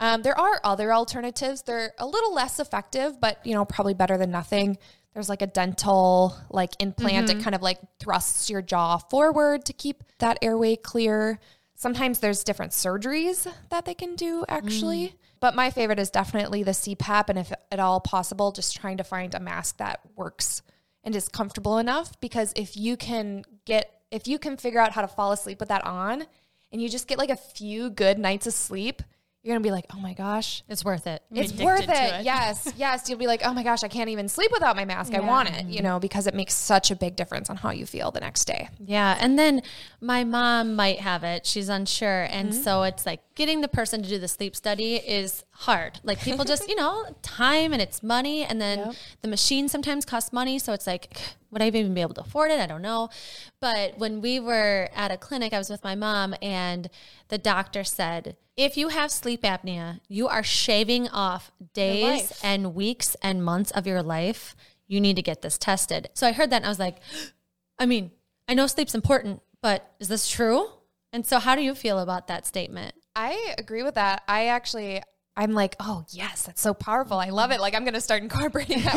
Um, there are other alternatives. They're a little less effective, but you know, probably better than nothing. There's like a dental like implant. It kind of like thrusts your jaw forward to keep that airway clear. Sometimes there's different surgeries that they can do actually. But my favorite is definitely the CPAP. And if at all possible, just trying to find a mask that works and is comfortable enough. Because if you can get, if you can figure out how to fall asleep with that on and you just get like a few good nights of sleep, you're to be like, oh my gosh, It's worth it. it's worth it. it. Yes, yes. You'll be like, oh my gosh, I can't even sleep without my mask. I want it, you know, because it makes such a big difference on how you feel the next day. Yeah. And then my mom might have it. She's unsure. And mm-hmm. so it's like getting the person to do the sleep study is hard. Like people just, you know, time and it's money. And then the machine sometimes costs money. So it's like, would I even be able to afford it? I don't know. But when we were at a clinic, I was with my mom, and the doctor said, if you have sleep apnea, you are shaving off days and weeks and months of your life. You need to get this tested. So I heard that and I was like, I mean, I know sleep's important, but is this true? And so, how do you feel about that statement? I agree with that. I actually, I'm like, oh, yes, that's so powerful. I love it. Like, I'm going to start incorporating that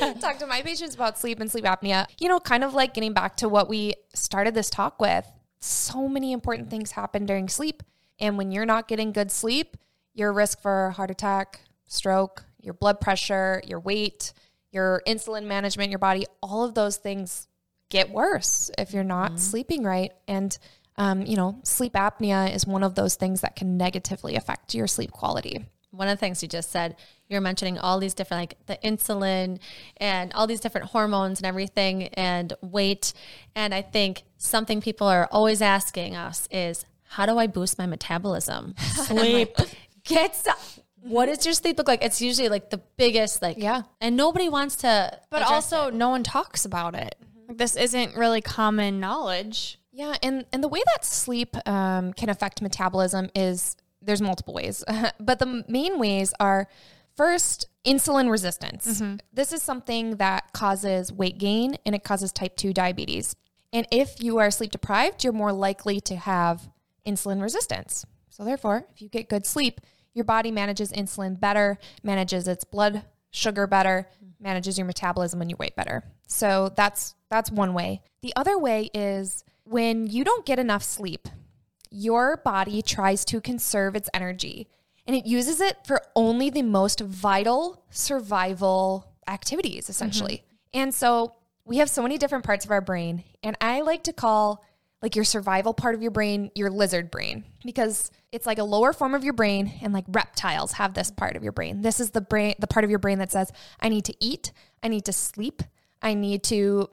when I talk to my patients about sleep and sleep apnea. You know, kind of like getting back to what we started this talk with. So many important things happen during sleep. And when you're not getting good sleep, your risk for heart attack, stroke, your blood pressure, your weight, your insulin management, your body, all of those things get worse if you're not mm-hmm. sleeping right. And, um, you know, sleep apnea is one of those things that can negatively affect your sleep quality. One of the things you just said, you're mentioning all these different, like the insulin and all these different hormones and everything and weight. And I think something people are always asking us is, how do I boost my metabolism? Sleep. Get some what does your sleep look like? It's usually like the biggest, like yeah, and nobody wants to. But also, it. no one talks about it. Like, this isn't really common knowledge. Yeah, and and the way that sleep um, can affect metabolism is there's multiple ways, but the main ways are first insulin resistance. Mm-hmm. This is something that causes weight gain and it causes type two diabetes. And if you are sleep deprived, you're more likely to have insulin resistance. So therefore, if you get good sleep your body manages insulin better, manages its blood sugar better, manages your metabolism and your weight better. So that's that's one way. The other way is when you don't get enough sleep, your body tries to conserve its energy and it uses it for only the most vital survival activities essentially. Mm-hmm. And so we have so many different parts of our brain and I like to call like your survival part of your brain, your lizard brain, because it's like a lower form of your brain and like reptiles have this part of your brain. This is the brain the part of your brain that says I need to eat, I need to sleep, I need to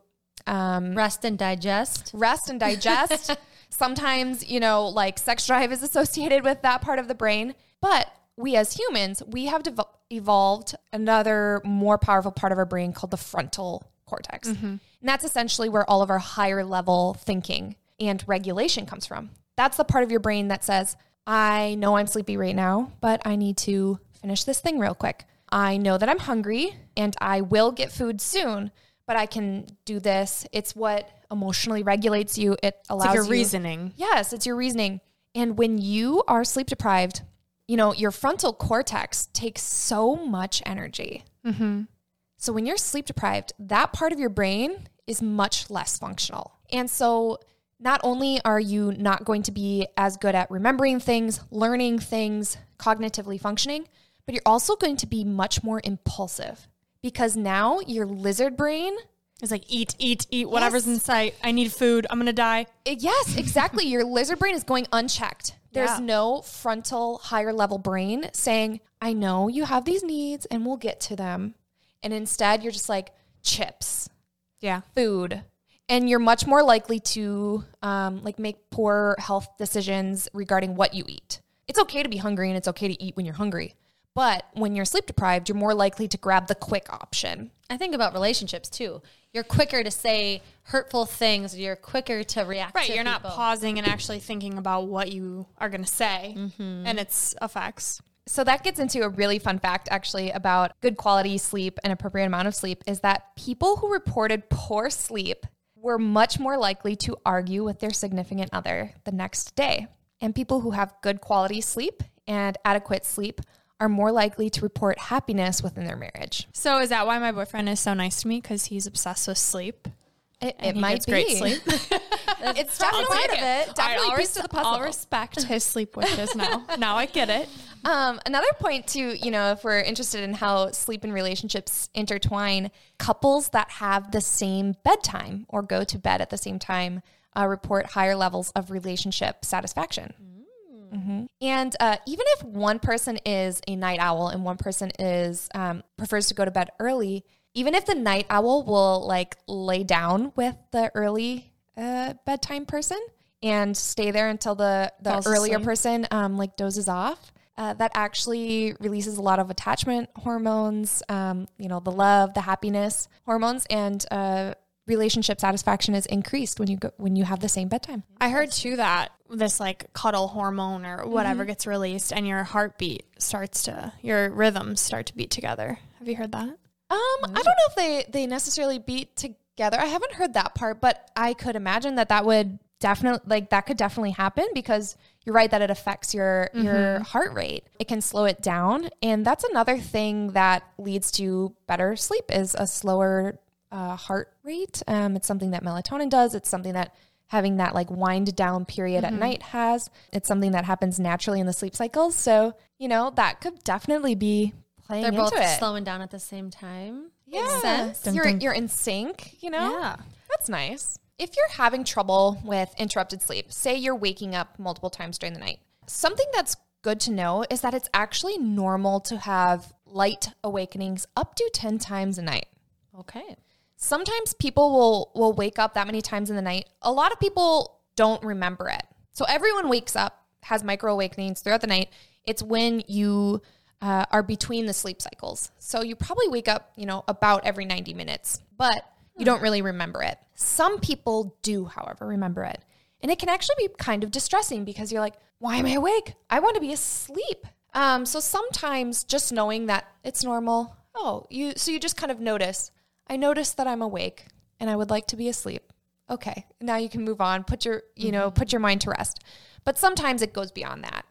um, rest and digest. Rest and digest. Sometimes, you know, like sex drive is associated with that part of the brain, but we as humans, we have dev- evolved another more powerful part of our brain called the frontal cortex. Mm-hmm. And that's essentially where all of our higher level thinking and regulation comes from. That's the part of your brain that says, I know I'm sleepy right now, but I need to finish this thing real quick. I know that I'm hungry and I will get food soon, but I can do this. It's what emotionally regulates you. It allows it's like your you, reasoning. Yes, it's your reasoning. And when you are sleep deprived, you know, your frontal cortex takes so much energy. Mm-hmm. So when you're sleep deprived, that part of your brain is much less functional. And so not only are you not going to be as good at remembering things, learning things, cognitively functioning, but you're also going to be much more impulsive because now your lizard brain is like eat, eat, eat, whatever's yes. in sight. I need food. I'm going to die. It, yes, exactly. your lizard brain is going unchecked. There's yeah. no frontal higher level brain saying, I know you have these needs and we'll get to them. And instead, you're just like, chips. Yeah. Food, and you're much more likely to um, like make poor health decisions regarding what you eat. It's okay to be hungry and it's okay to eat when you're hungry. But when you're sleep deprived, you're more likely to grab the quick option. I think about relationships too. You're quicker to say hurtful things. You're quicker to react. Right. To you're people. not pausing and actually thinking about what you are going to say mm-hmm. and its effects. So that gets into a really fun fact actually about good quality sleep and appropriate amount of sleep is that people who reported poor sleep were much more likely to argue with their significant other the next day. And people who have good quality sleep and adequate sleep are more likely to report happiness within their marriage. So is that why my boyfriend is so nice to me because he's obsessed with sleep? It, it might be. great sleep. it's definitely part of it. Definitely right, piece res- of the puzzle. I'll respect his sleep wishes now. now I get it. Um, another point to you know, if we're interested in how sleep and relationships intertwine, couples that have the same bedtime or go to bed at the same time uh, report higher levels of relationship satisfaction. Mm-hmm. And uh, even if one person is a night owl and one person is um, prefers to go to bed early, even if the night owl will like lay down with the early uh, bedtime person and stay there until the the Falls earlier asleep. person um, like dozes off. Uh, that actually releases a lot of attachment hormones, um, you know, the love, the happiness hormones, and uh, relationship satisfaction is increased when you go when you have the same bedtime. I heard too that this like cuddle hormone or whatever mm-hmm. gets released, and your heartbeat starts to your rhythms start to beat together. Have you heard that? Um, I don't know if they they necessarily beat together. I haven't heard that part, but I could imagine that that would definitely like that could definitely happen because you're right that it affects your your heart rate. It can slow it down, and that's another thing that leads to better sleep is a slower uh, heart rate. Um, it's something that melatonin does. It's something that having that like wind down period at night has. It's something that happens naturally in the sleep cycles. So you know that could definitely be playing They're into both it. slowing down at the same time. Yeah. Makes sense. Dun, You're dun. you're in sync, you know? Yeah. That's nice. If you're having trouble with interrupted sleep, say you're waking up multiple times during the night, something that's good to know is that it's actually normal to have light awakenings up to 10 times a night. Okay. Sometimes people will will wake up that many times in the night. A lot of people don't remember it. So everyone wakes up, has micro awakenings throughout the night. It's when you uh, are between the sleep cycles. So you probably wake up, you know, about every 90 minutes, but you don't really remember it. Some people do, however, remember it. And it can actually be kind of distressing because you're like, why am I awake? I want to be asleep. Um, so sometimes just knowing that it's normal. Oh, you so you just kind of notice. I notice that I'm awake and I would like to be asleep. Okay, now you can move on. Put your you know put your mind to rest. But sometimes it goes beyond that.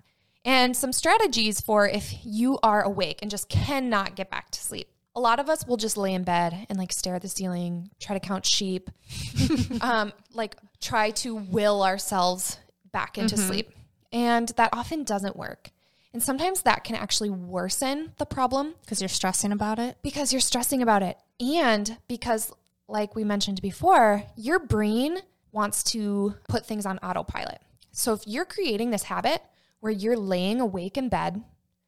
And some strategies for if you are awake and just cannot get back to sleep. A lot of us will just lay in bed and like stare at the ceiling, try to count sheep, um, like try to will ourselves back into sleep. And that often doesn't work. And sometimes that can actually worsen the problem Because you're stressing about it. because you're stressing about it. And because, like we mentioned before, your brain wants to put things on autopilot. So if you're creating this habit where you're laying awake in bed,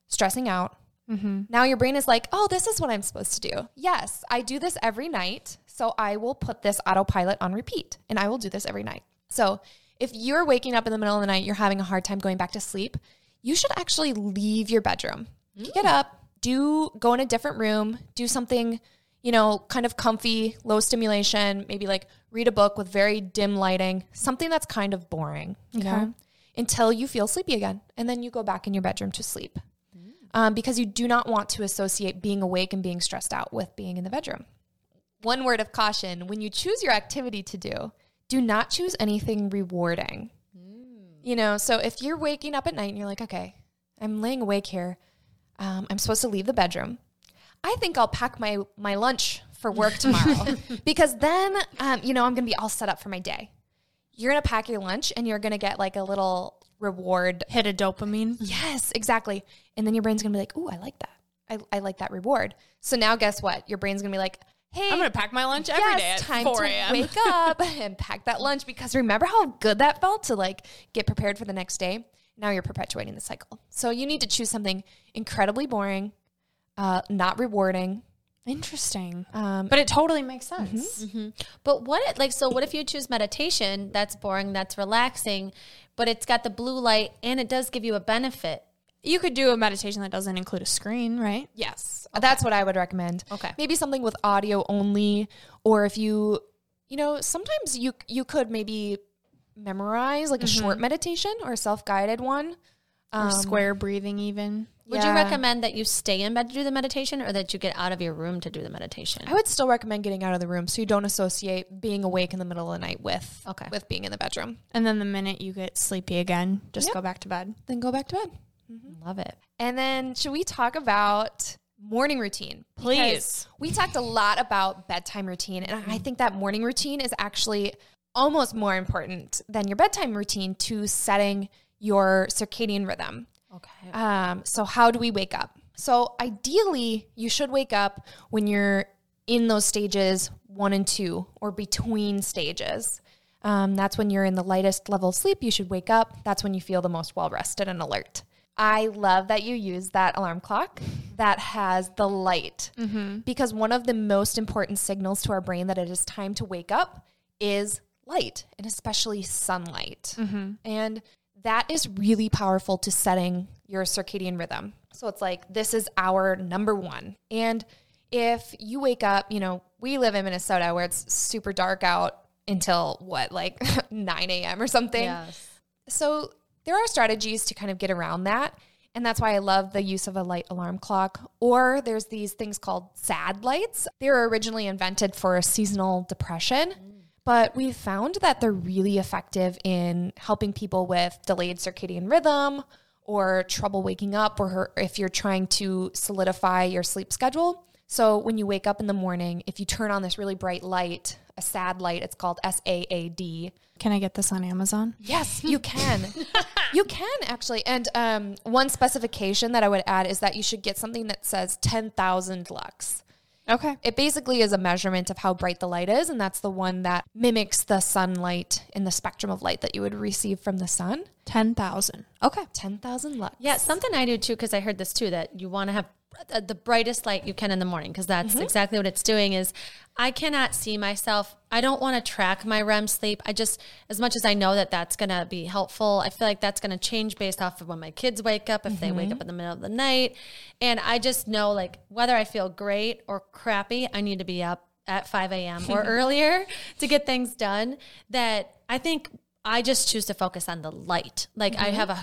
stressing out, mm-hmm. now your brain is like, oh, this is what I'm supposed to do. Yes, I do this every night. So I will put this autopilot on repeat and I will do this every night. So if you're waking up in the middle of the night, you're having a hard time going back to sleep, you should actually leave your bedroom. Get mm. up, do go in a different room, do something, you know, kind of comfy, low stimulation, maybe like read a book with very dim lighting, something that's kind of boring, you know, until you feel sleepy again. And then you go back in your bedroom to sleep. Um, because you do not want to associate being awake and being stressed out with being in the bedroom. One word of caution when you choose your activity to do, do not choose anything rewarding. You know, so if you're waking up at night and you're like, okay, I'm laying awake here, um, I'm supposed to leave the bedroom. I think I'll pack my my lunch for work tomorrow because then, um, you know, I'm gonna be all set up for my day. You're gonna pack your lunch and you're gonna get like a little reward Hit a dopamine. Yes, exactly. And then your brain's gonna be like, "Ooh, I like that. I, I like that reward." So now, guess what? Your brain's gonna be like, "Hey, I'm gonna pack my lunch every day yes, at time 4 to a.m. wake up and pack that lunch because remember how good that felt to like get prepared for the next day. Now you're perpetuating the cycle. So you need to choose something incredibly boring, uh, not rewarding. Interesting. Um, But it totally makes sense. But what it, like so what if you choose meditation that's boring, that's relaxing, but it's got the blue light and it does give you a benefit. You could do a meditation that doesn't include a screen, right? Yes. That's what I would recommend. Okay. Maybe something with audio only or if you you know, sometimes you you could maybe memorize like a short meditation or a self-guided one. Or square breathing, even. Would you recommend that you stay in bed to do the meditation or that you get out of your room to do the meditation? I would still recommend getting out of the room so you don't associate being awake in the middle of the night with Okay. with being in the bedroom. And then the minute you get sleepy again, just Yep. go back to bed. Then go back to bed. Mm-hmm. Love it. And then should we talk about morning routine? Please. Because We talked a lot about bedtime routine, and I think that morning routine is actually almost more important than your bedtime routine to setting your circadian rhythm. Okay. Um, so how do we wake up? So ideally, you should wake up when you're in those stages one and two, or between stages. Um, that's when you're in the lightest level of sleep. You should wake up. That's when you feel the most well rested and alert. I love that you use that alarm clock that has the light because one of the most important signals to our brain that it is time to wake up is light and especially sunlight. And that is really powerful to setting your circadian rhythm. So it's like, this is our number one. And if you wake up, you know, we live in Minnesota where it's super dark out until what, like 9 a.m. or something. Yes. So there are strategies to kind of get around that. And that's why I love the use of a light alarm clock. Or there's these things called SAD lights. They were originally invented for seasonal depression, but we've found that they're really effective in helping people with delayed circadian rhythm or trouble waking up, or if you're trying to solidify your sleep schedule. So when you wake up in the morning, if you turn on this really bright light, a SAD light, it's called S A A D. Can I get this on Amazon? Yes, you can. you can actually. And um, one specification that I would add is that you should get something that says 10,000 lux. Okay. It basically is a measurement of how bright the light is, and that's the one that mimics the sunlight in the spectrum of light that you would receive from the sun. 10,000. Okay. 10,000 lux. Yeah, something I do too, because I heard this too, that you want to have the brightest light you can in the morning because that's mm-hmm. exactly what it's doing is i cannot see myself i don't want to track my rem sleep i just as much as i know that that's going to be helpful i feel like that's going to change based off of when my kids wake up if mm-hmm. they wake mm-hmm. up in the middle of the night and i just know like whether i feel great or crappy i need to be up at 5 a.m or earlier to get things done that i think I just choose to focus on the light. Like mm-hmm. I have a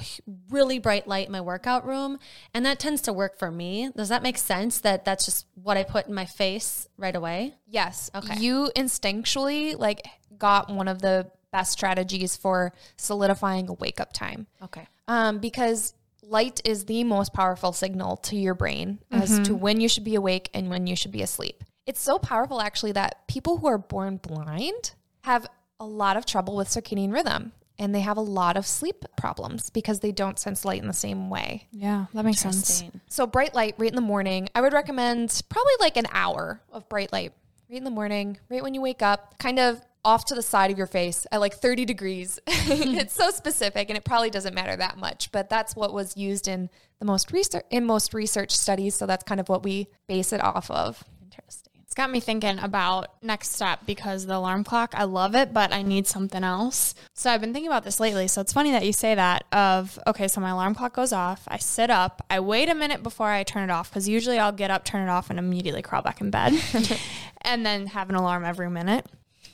really bright light in my workout room, and that tends to work for me. Does that make sense? That that's just what I put in my face right away. Yes. Okay. You instinctually like got one of the best strategies for solidifying a wake up time. Okay. Um, because light is the most powerful signal to your brain mm-hmm. as to when you should be awake and when you should be asleep. It's so powerful actually that people who are born blind have a lot of trouble with circadian rhythm and they have a lot of sleep problems because they don't sense light in the same way. Yeah, that makes sense. So bright light right in the morning. I would recommend probably like an hour of bright light right in the morning, right when you wake up, kind of off to the side of your face at like 30 degrees. it's so specific and it probably doesn't matter that much, but that's what was used in the most research in most research studies, so that's kind of what we base it off of. Interesting got me thinking about next step because the alarm clock, I love it, but I need something else. So I've been thinking about this lately. So it's funny that you say that of okay, so my alarm clock goes off, I sit up, I wait a minute before I turn it off because usually I'll get up, turn it off, and immediately crawl back in bed. and then have an alarm every minute.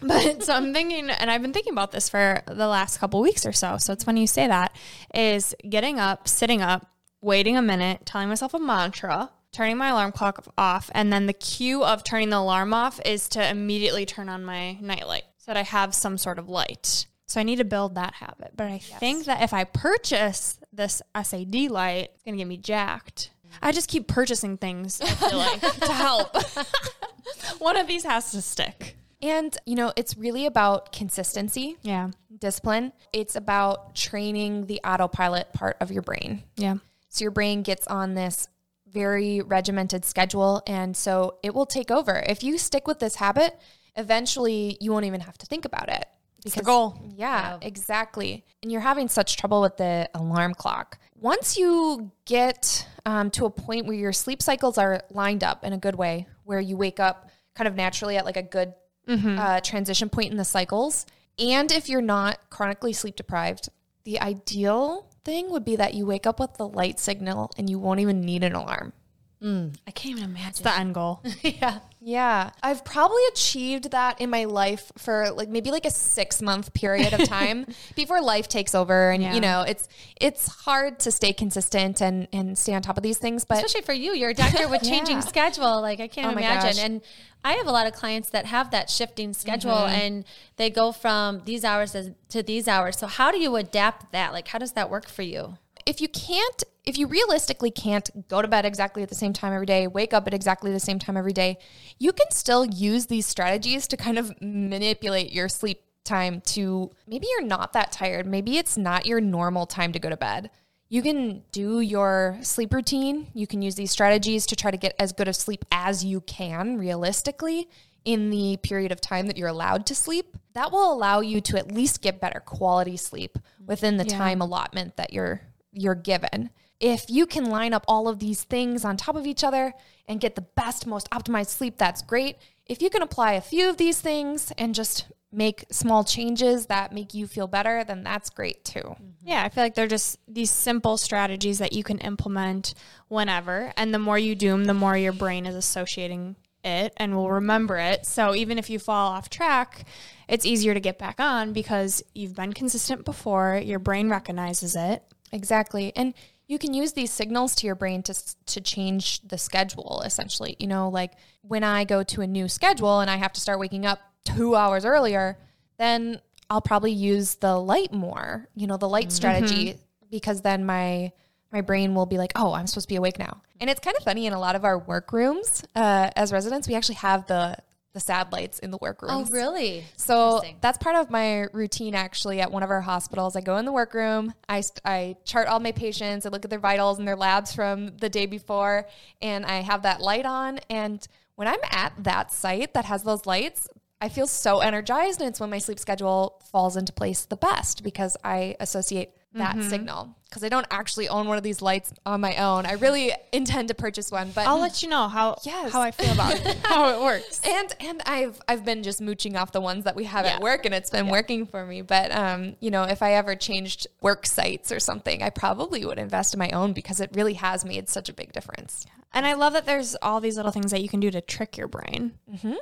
But so I'm thinking, and I've been thinking about this for the last couple weeks or so. So it's funny you say that is getting up, sitting up, waiting a minute, telling myself a mantra, turning my alarm clock off, and then the cue of turning the alarm off is to immediately turn on my nightlight so that I have some sort of light. So I need to build that habit. But I yes. think that if I purchase this SAD light, it's gonna get me jacked. I just keep purchasing things, like, to help. One of these has to stick. And, you know, it's really about consistency. Yeah. Discipline. It's about training the autopilot part of your brain. Yeah. So your brain gets on this very regimented schedule. And so it will take over. If you stick with this habit, eventually you won't even have to think about it. Because, the goal. Yeah, yeah, exactly. And you're having such trouble with the alarm clock. Once you get um, to a point where your sleep cycles are lined up in a good way, where you wake up kind of naturally at like a good mm-hmm. uh, transition point in the cycles, and if you're not chronically sleep deprived, the ideal thing would be that you wake up with the light signal and you won't even need an alarm. Mm, I can't even imagine. It's the end goal. yeah. Yeah. I've probably achieved that in my life for like maybe like a six month period of time before life takes over. And yeah. you know, it's it's hard to stay consistent and and stay on top of these things. But especially for you, you're a doctor with changing yeah. schedule. Like I can't oh imagine. Gosh. And I have a lot of clients that have that shifting schedule mm-hmm. and they go from these hours to these hours. So how do you adapt that? Like how does that work for you? If you can't if you realistically can't go to bed exactly at the same time every day, wake up at exactly the same time every day, you can still use these strategies to kind of manipulate your sleep time to maybe you're not that tired. Maybe it's not your normal time to go to bed. You can do your sleep routine. You can use these strategies to try to get as good of sleep as you can realistically in the period of time that you're allowed to sleep. That will allow you to at least get better quality sleep within the yeah. time allotment that you're you're given. If you can line up all of these things on top of each other and get the best, most optimized sleep, that's great. If you can apply a few of these things and just make small changes that make you feel better, then that's great too. Mm-hmm. Yeah, I feel like they're just these simple strategies that you can implement whenever. And the more you do them, the more your brain is associating it and will remember it. So even if you fall off track, it's easier to get back on because you've been consistent before, your brain recognizes it, Exactly. And you can use these signals to your brain to to change the schedule essentially. You know, like when I go to a new schedule and I have to start waking up 2 hours earlier, then I'll probably use the light more, you know, the light strategy because then my my brain will be like, "Oh, I'm supposed to be awake now." And it's kind of funny in a lot of our workrooms uh, as residents, we actually have the the sad lights in the workrooms. Oh, really? So that's part of my routine actually at one of our hospitals. I go in the workroom, I, I chart all my patients, I look at their vitals and their labs from the day before, and I have that light on. And when I'm at that site that has those lights, I feel so energized. And it's when my sleep schedule falls into place the best because I associate that Mm-hmm. signal. Because I don't actually own one of these lights on my own. I really intend to purchase one, but I'll let you know how Yes. how I feel about it, how it works. and and I've I've been just mooching off the ones that we have Yeah. at work, and it's been working for me. But um, you know, if I ever changed work sites or something, I probably would invest in my own because it really has made such a big difference. And I love that there's all these little things that you can do to trick your brain. Mm-hmm.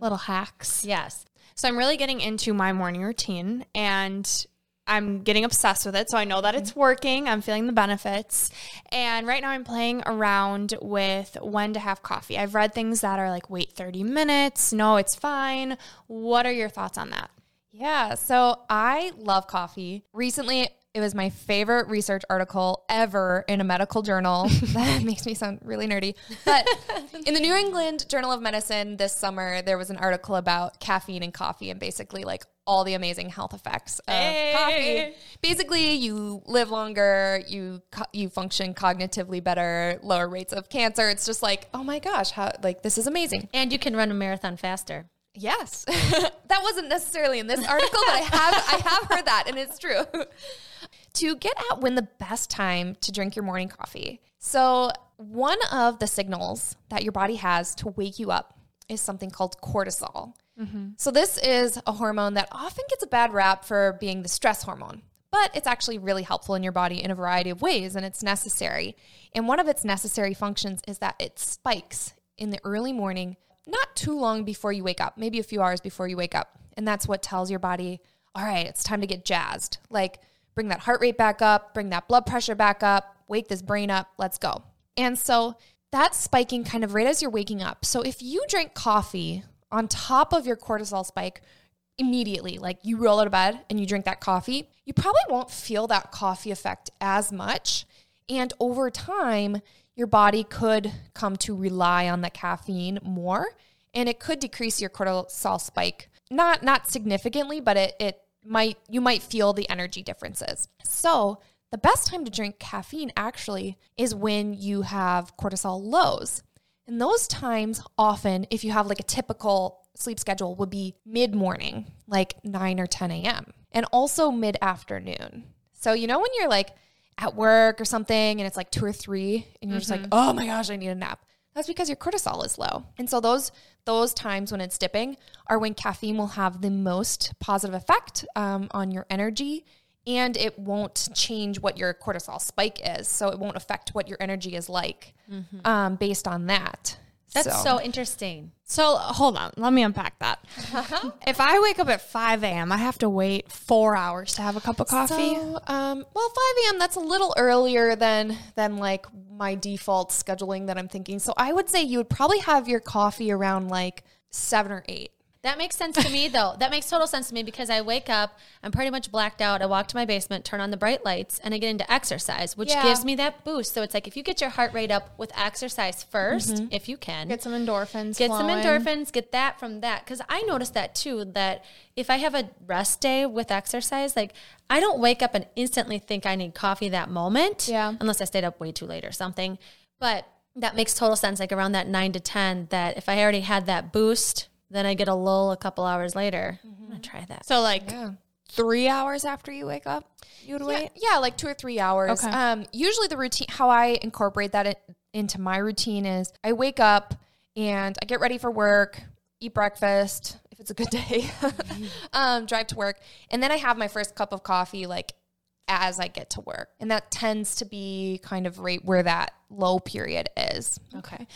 Little hacks. Yes. So I'm really getting into my morning routine and I'm getting obsessed with it. So I know that it's mm-hmm. working. I'm feeling the benefits. And right now I'm playing around with when to have coffee. I've read things that are like, wait 30 minutes. No, it's fine. What are your thoughts on that? Yeah, so I love coffee. Recently, it was my favorite research article ever in a medical journal. that makes me sound really nerdy. But in the New England Journal of Medicine this summer, there was an article about caffeine and coffee and basically like all the amazing health effects of Hey. coffee. Basically, you live longer, you co- you function cognitively better, lower rates of cancer. It's just like, oh my gosh, how like this is amazing. And you can run a marathon faster. Yes. that wasn't necessarily in this article, but I have I have heard that and it's true. to get at when the best time to drink your morning coffee. So, one of the signals that your body has to wake you up is something called cortisol. Mm-hmm. So, this is a hormone that often gets a bad rap for being the stress hormone, but it's actually really helpful in your body in a variety of ways and it's necessary. And one of its necessary functions is that it spikes in the early morning, not too long before you wake up, maybe a few hours before you wake up. And that's what tells your body, all right, it's time to get jazzed. Like, bring that heart rate back up, bring that blood pressure back up, wake this brain up, let's go. And so that's spiking kind of right as you're waking up. So if you drink coffee on top of your cortisol spike immediately, like you roll out of bed and you drink that coffee, you probably won't feel that coffee effect as much. And over time, your body could come to rely on the caffeine more and it could decrease your cortisol spike. Not not significantly, but it it might you might feel the energy differences. So, the best time to drink caffeine actually is when you have cortisol lows. And those times often, if you have like a typical sleep schedule, would be mid morning, like 9 or 10 a.m., and also mid afternoon. So, you know, when you're like at work or something and it's like two or three, and you're just like, oh my gosh, I need a nap. That's because your cortisol is low. And so those those times when it's dipping are when caffeine will have the most positive effect um, on your energy and it won't change what your cortisol spike is. So it won't affect what your energy is like um, based on that. That's so, interesting. So hold on, let me unpack that. if I wake up at 5 a.m., I have to wait four hours to have a cup of coffee. So, um, well, 5 a.m. That's a little earlier than than like my default scheduling that I'm thinking. So I would say you would probably have your coffee around like seven or eight. That makes sense to me, though. That makes total sense to me because I wake up, I'm pretty much blacked out. I walk to my basement, turn on the bright lights, and I get into exercise, which Yeah. gives me that boost. So it's like if you get your heart rate up with exercise 1st mm-hmm. if you can, Get some endorphins. get some endorphins, get that from that. Because I noticed that too, that if I have a rest day with exercise, like I don't wake up and instantly think I need coffee that moment. Yeah. Unless I stayed up way too late or something. But that makes total sense. Like around that nine to 10, that if I already had that boost, then I get a lull a couple hours later. I'm going to try that. So like Yeah. three hours after you wake up, you would Yeah, wait. yeah, like two or three hours. Okay. Um, usually the routine, how I incorporate that in, into my routine is I wake up and I get ready for work, eat breakfast if it's a good day, um, drive to work, and then I have my first cup of coffee like as I get to work, and that tends to be kind of right where that low period is. Okay.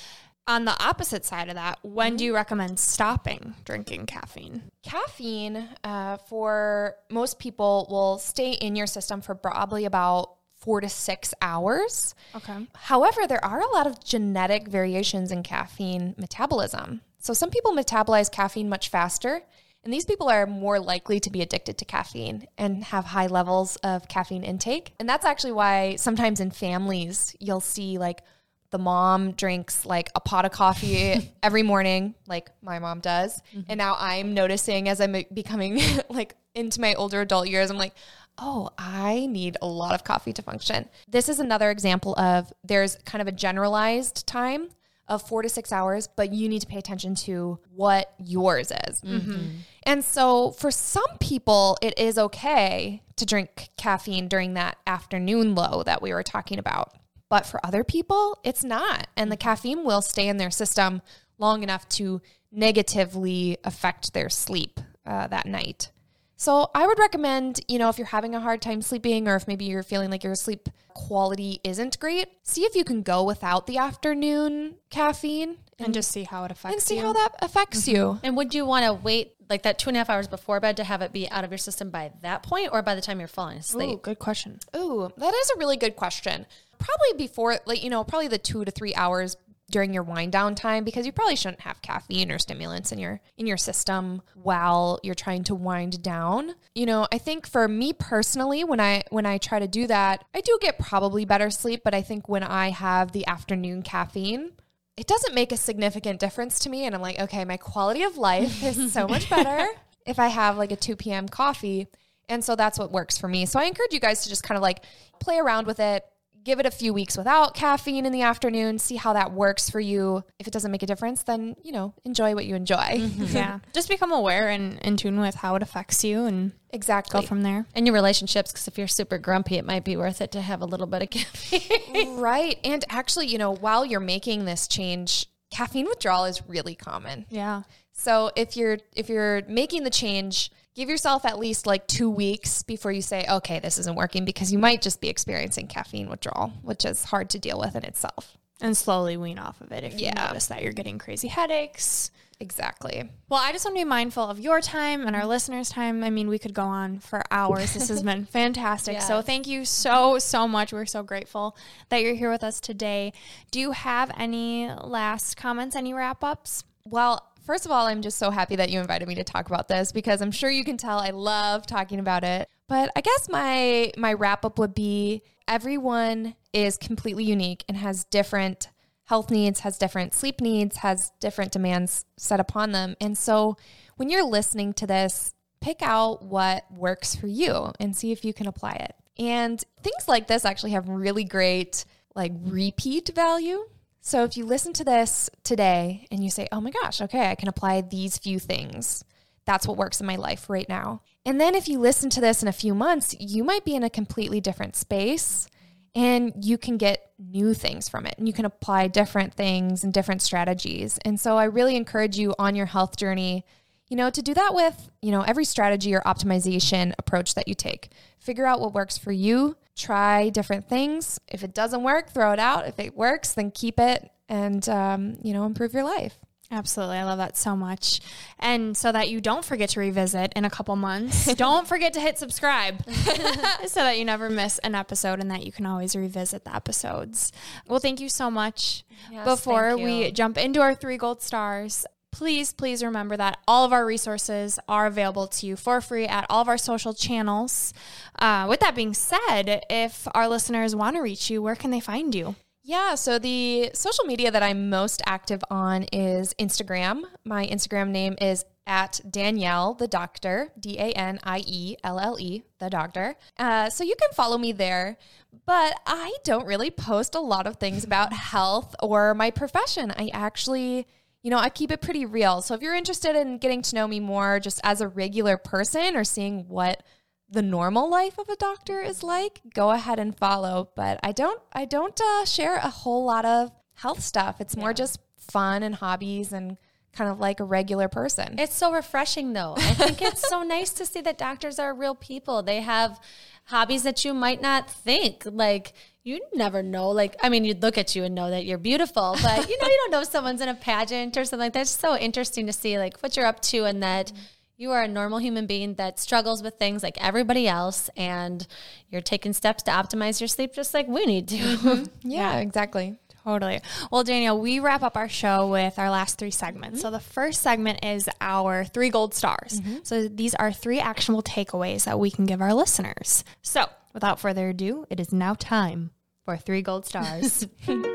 On the opposite side of that, when do you recommend stopping drinking caffeine? Caffeine, uh, for most people, will stay in your system for probably about four to six hours. Okay. However, there are a lot of genetic variations in caffeine metabolism. So some people metabolize caffeine much faster, And these people are more likely to be addicted to caffeine and have high levels of caffeine intake. And that's actually why sometimes in families, you'll see like the mom drinks like a pot of coffee every morning, like my mom does. Mm-hmm. And now I'm noticing as I'm becoming like into my older adult years, I'm like, oh, I need a lot of coffee to function. This is another example of there's kind of a generalized time of four to six hours, but you need to pay attention to what yours is. Mm-hmm. And so for some people, it is okay to drink caffeine during that afternoon low that we were talking about. But for other people, it's not. And the caffeine will stay in their system long enough to negatively affect their sleep uh, that night. So I would recommend, you know, if you're having a hard time sleeping or if maybe you're feeling like your sleep quality isn't great, see if you can go without the afternoon caffeine and, and just see how it affects you. and see you. how that affects mm-hmm. you. And would you want to wait like that two and a half hours before bed to have it be out of your system by that point or by the time you're falling asleep? Ooh, good question. Ooh, that is a really good question. Probably before, like, you know, probably the two to three hours during your wind down time because you probably shouldn't have caffeine or stimulants in your in your system while you're trying to wind down. You know, I think for me personally when I when I try to do that, I do get probably better sleep, but I think when I have the afternoon caffeine, it doesn't make a significant difference to me and I'm like, okay, my quality of life is so much better if I have like a 2 p.m. coffee. And so that's what works for me. So I encourage you guys to just kind of like play around with it give it a few weeks without caffeine in the afternoon, see how that works for you. If it doesn't make a difference, then, you know, enjoy what you enjoy. Mm-hmm. yeah. Just become aware and in tune with how it affects you and exactly go from there. And your relationships, because if you're super grumpy, it might be worth it to have a little bit of caffeine. right. And actually, you know, while you're making this change, caffeine withdrawal is really common. Yeah. So if you're if you're making the change, give yourself at least like two weeks before you say, okay, this isn't working because you might just be experiencing caffeine withdrawal, which is hard to deal with in itself. And slowly wean off of it if yeah. you notice that you're getting crazy headaches. Exactly. Well, I just want to be mindful of your time and our listeners' time. I mean, we could go on for hours. This has been fantastic. Yes. So, thank you so, so much. We're so grateful that you're here with us today. Do you have any last comments, any wrap ups? Well, First of all, I'm just so happy that you invited me to talk about this because I'm sure you can tell I love talking about it. But I guess my my wrap up would be everyone is completely unique and has different health needs, has different sleep needs, has different demands set upon them. And so when you're listening to this, pick out what works for you and see if you can apply it. And things like this actually have really great like repeat value. So if you listen to this today and you say, oh my gosh, okay, I can apply these few things. That's what works in my life right now. And then if you listen to this in a few months, you might be in a completely different space and you can get new things from it and you can apply different things and different strategies. And so I really encourage you on your health journey, you know, to do that with, you know, every strategy or optimization approach that you take. Figure out what works for you try different things. If it doesn't work, throw it out. If it works, then keep it and, um, you know, improve your life. Absolutely. I love that so much. And so that you don't forget to revisit in a couple months, don't forget to hit subscribe so that you never miss an episode and that you can always revisit the episodes. Well, thank you so much. Yes, Before we jump into our three gold stars, please, please remember that all of our resources are available to you for free at all of our social channels. Uh, with that being said, if our listeners want to reach you, where can they find you? Yeah, so the social media that I'm most active on is Instagram. My Instagram name is at Danielle the Doctor, D A N I E L L E, the Doctor. Uh, so you can follow me there. But I don't really post a lot of things about health or my profession. I actually you know, I keep it pretty real. So if you're interested in getting to know me more just as a regular person or seeing what the normal life of a doctor is like, go ahead and follow. But I don't I don't uh, share a whole lot of health stuff. It's more yeah. just fun and hobbies and kind of like a regular person. It's so refreshing though. I think it's so nice to see that doctors are real people. They have hobbies that you might not think like you never know. Like, I mean, you'd look at you and know that you're beautiful, but you know, you don't know if someone's in a pageant or something like that. It's so interesting to see like what you're up to and that mm-hmm. you are a normal human being that struggles with things like everybody else and you're taking steps to optimize your sleep just like we need to. Mm-hmm. Yeah, yeah, exactly. Totally. Well, Danielle, we wrap up our show with our last three segments. So the first segment is our three gold stars. So these are three actionable takeaways that we can give our listeners. So without further ado, it is now time for three gold stars.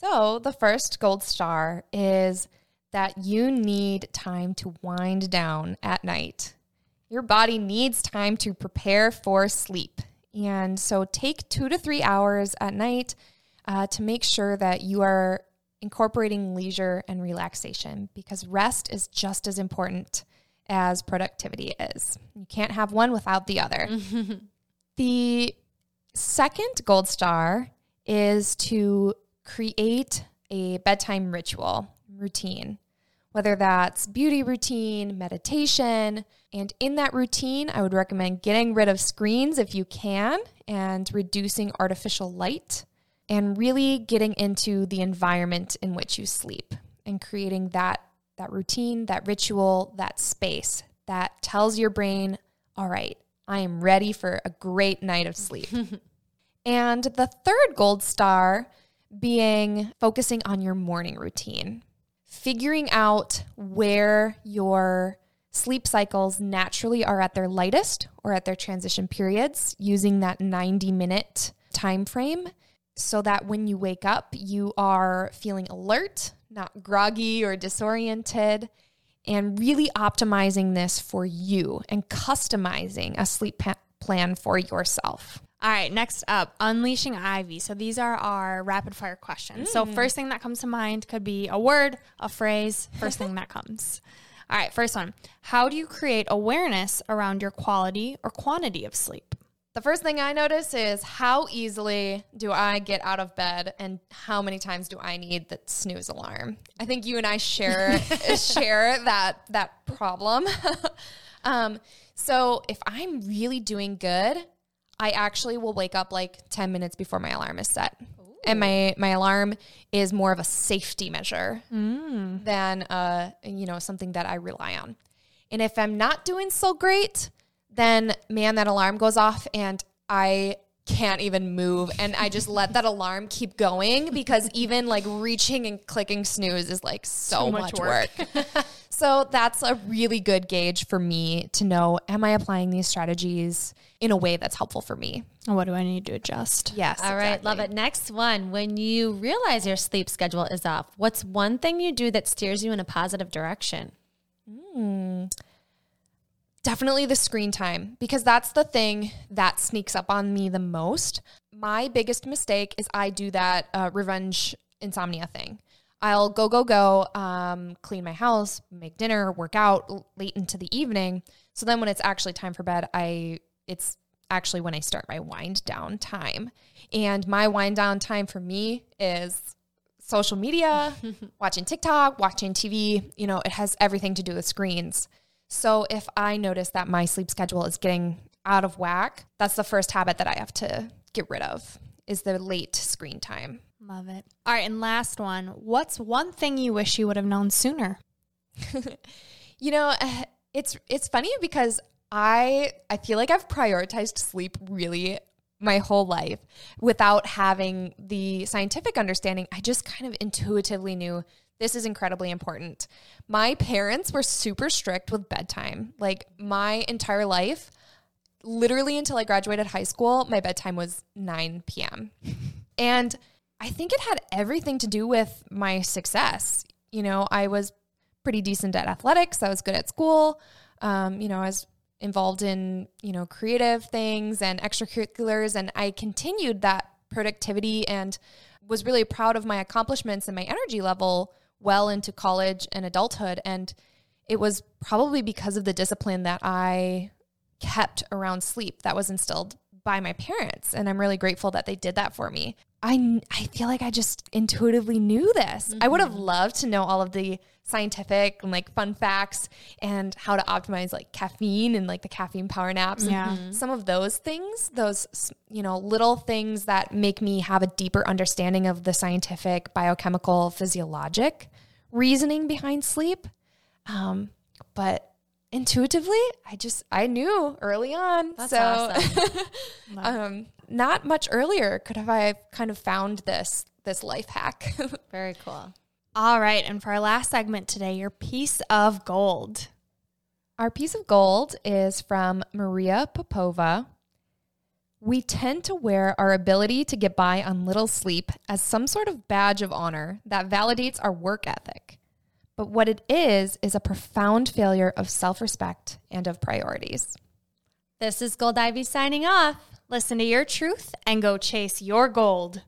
So, the first gold star is that you need time to wind down at night. Your body needs time to prepare for sleep. And so, take two to three hours at night uh, to make sure that you are incorporating leisure and relaxation because rest is just as important as productivity is. You can't have one without the other. the second gold star is to create a bedtime ritual routine, whether that's beauty routine, meditation. And in that routine, I would recommend getting rid of screens if you can and reducing artificial light and really getting into the environment in which you sleep and creating that that routine, that ritual, that space that tells your brain, all right, I am ready for a great night of sleep. and the third gold star being focusing on your morning routine, figuring out where your sleep cycles naturally are at their lightest or at their transition periods using that 90 minute time frame so that when you wake up you are feeling alert, not groggy or disoriented and really optimizing this for you and customizing a sleep pa- plan for yourself. All right, next up, unleashing Ivy. So these are our rapid fire questions. So first thing that comes to mind could be a word, a phrase, first thing that comes. All right, first one. How do you create awareness around your quality or quantity of sleep? The first thing I notice is how easily do I get out of bed and how many times do I need that snooze alarm? I think you and I share share that that problem. um, so if I'm really doing good, I actually will wake up like 10 minutes before my alarm is set. And my my alarm is more of a safety measure than uh you know something that I rely on. And if I'm not doing so great, then man, that alarm goes off and I can't even move. And I just let that alarm keep going because even like reaching and clicking snooze is like so, much, much work. so that's a really good gauge for me to know am I applying these strategies in a way that's helpful for me? And What do I need to adjust? Yes. All right, love it. Next one. When you realize your sleep schedule is off, what's one thing you do that steers you in a positive direction? Hmm. Definitely the screen time because that's the thing that sneaks up on me the most. My biggest mistake is I do that uh, revenge insomnia thing. I'll go, go, go, um, clean my house, make dinner, work out late into the evening. So then when it's actually time for bed, I it's actually when I start my wind down time. And my wind down time for me is social media, watching TikTok, watching TV. You know, it has everything to do with screens. So if I notice that my sleep schedule is getting out of whack, that's the first habit that I have to get rid of is the late screen time. Love it. All right, and last one. What's one thing you wish you would have known sooner? You know, it's it's funny because I I feel like I've prioritized sleep really my whole life without having the scientific understanding. I just kind of intuitively knew this is incredibly important. My parents were super strict with bedtime. Like my entire life, literally until I graduated high school, my bedtime was 9 p.m. And I think it had everything to do with my success. You know, I was pretty decent at athletics. I was good at school. Um, you know, I was involved in, you know, creative things and extracurriculars. And I continued that productivity and was really proud of my accomplishments and my energy level well into college and adulthood. And it was probably because of the discipline that I kept around sleep that was instilled by my parents. And I'm really grateful that they did that for me. I, I feel like I just intuitively knew this. I would have loved to know all of the scientific and like fun facts and how to optimize like caffeine and like the caffeine power naps. and Yeah. Some of those things, those, you know, little things that make me have a deeper understanding of the scientific, biochemical, physiologic reasoning behind sleep. Um, but intuitively, I just, I knew early on. That's so, awesome. um, not much earlier could have I kind of found this this life hack. Very cool. All right. And for our last segment today, your piece of gold. Our piece of gold is from Maria Popova. We tend to wear our ability to get by on little sleep as some sort of badge of honor that validates our work ethic. But what it is, is a profound failure of self respect and of priorities. This is Gold Ivy signing off. Listen to your truth and go chase your gold.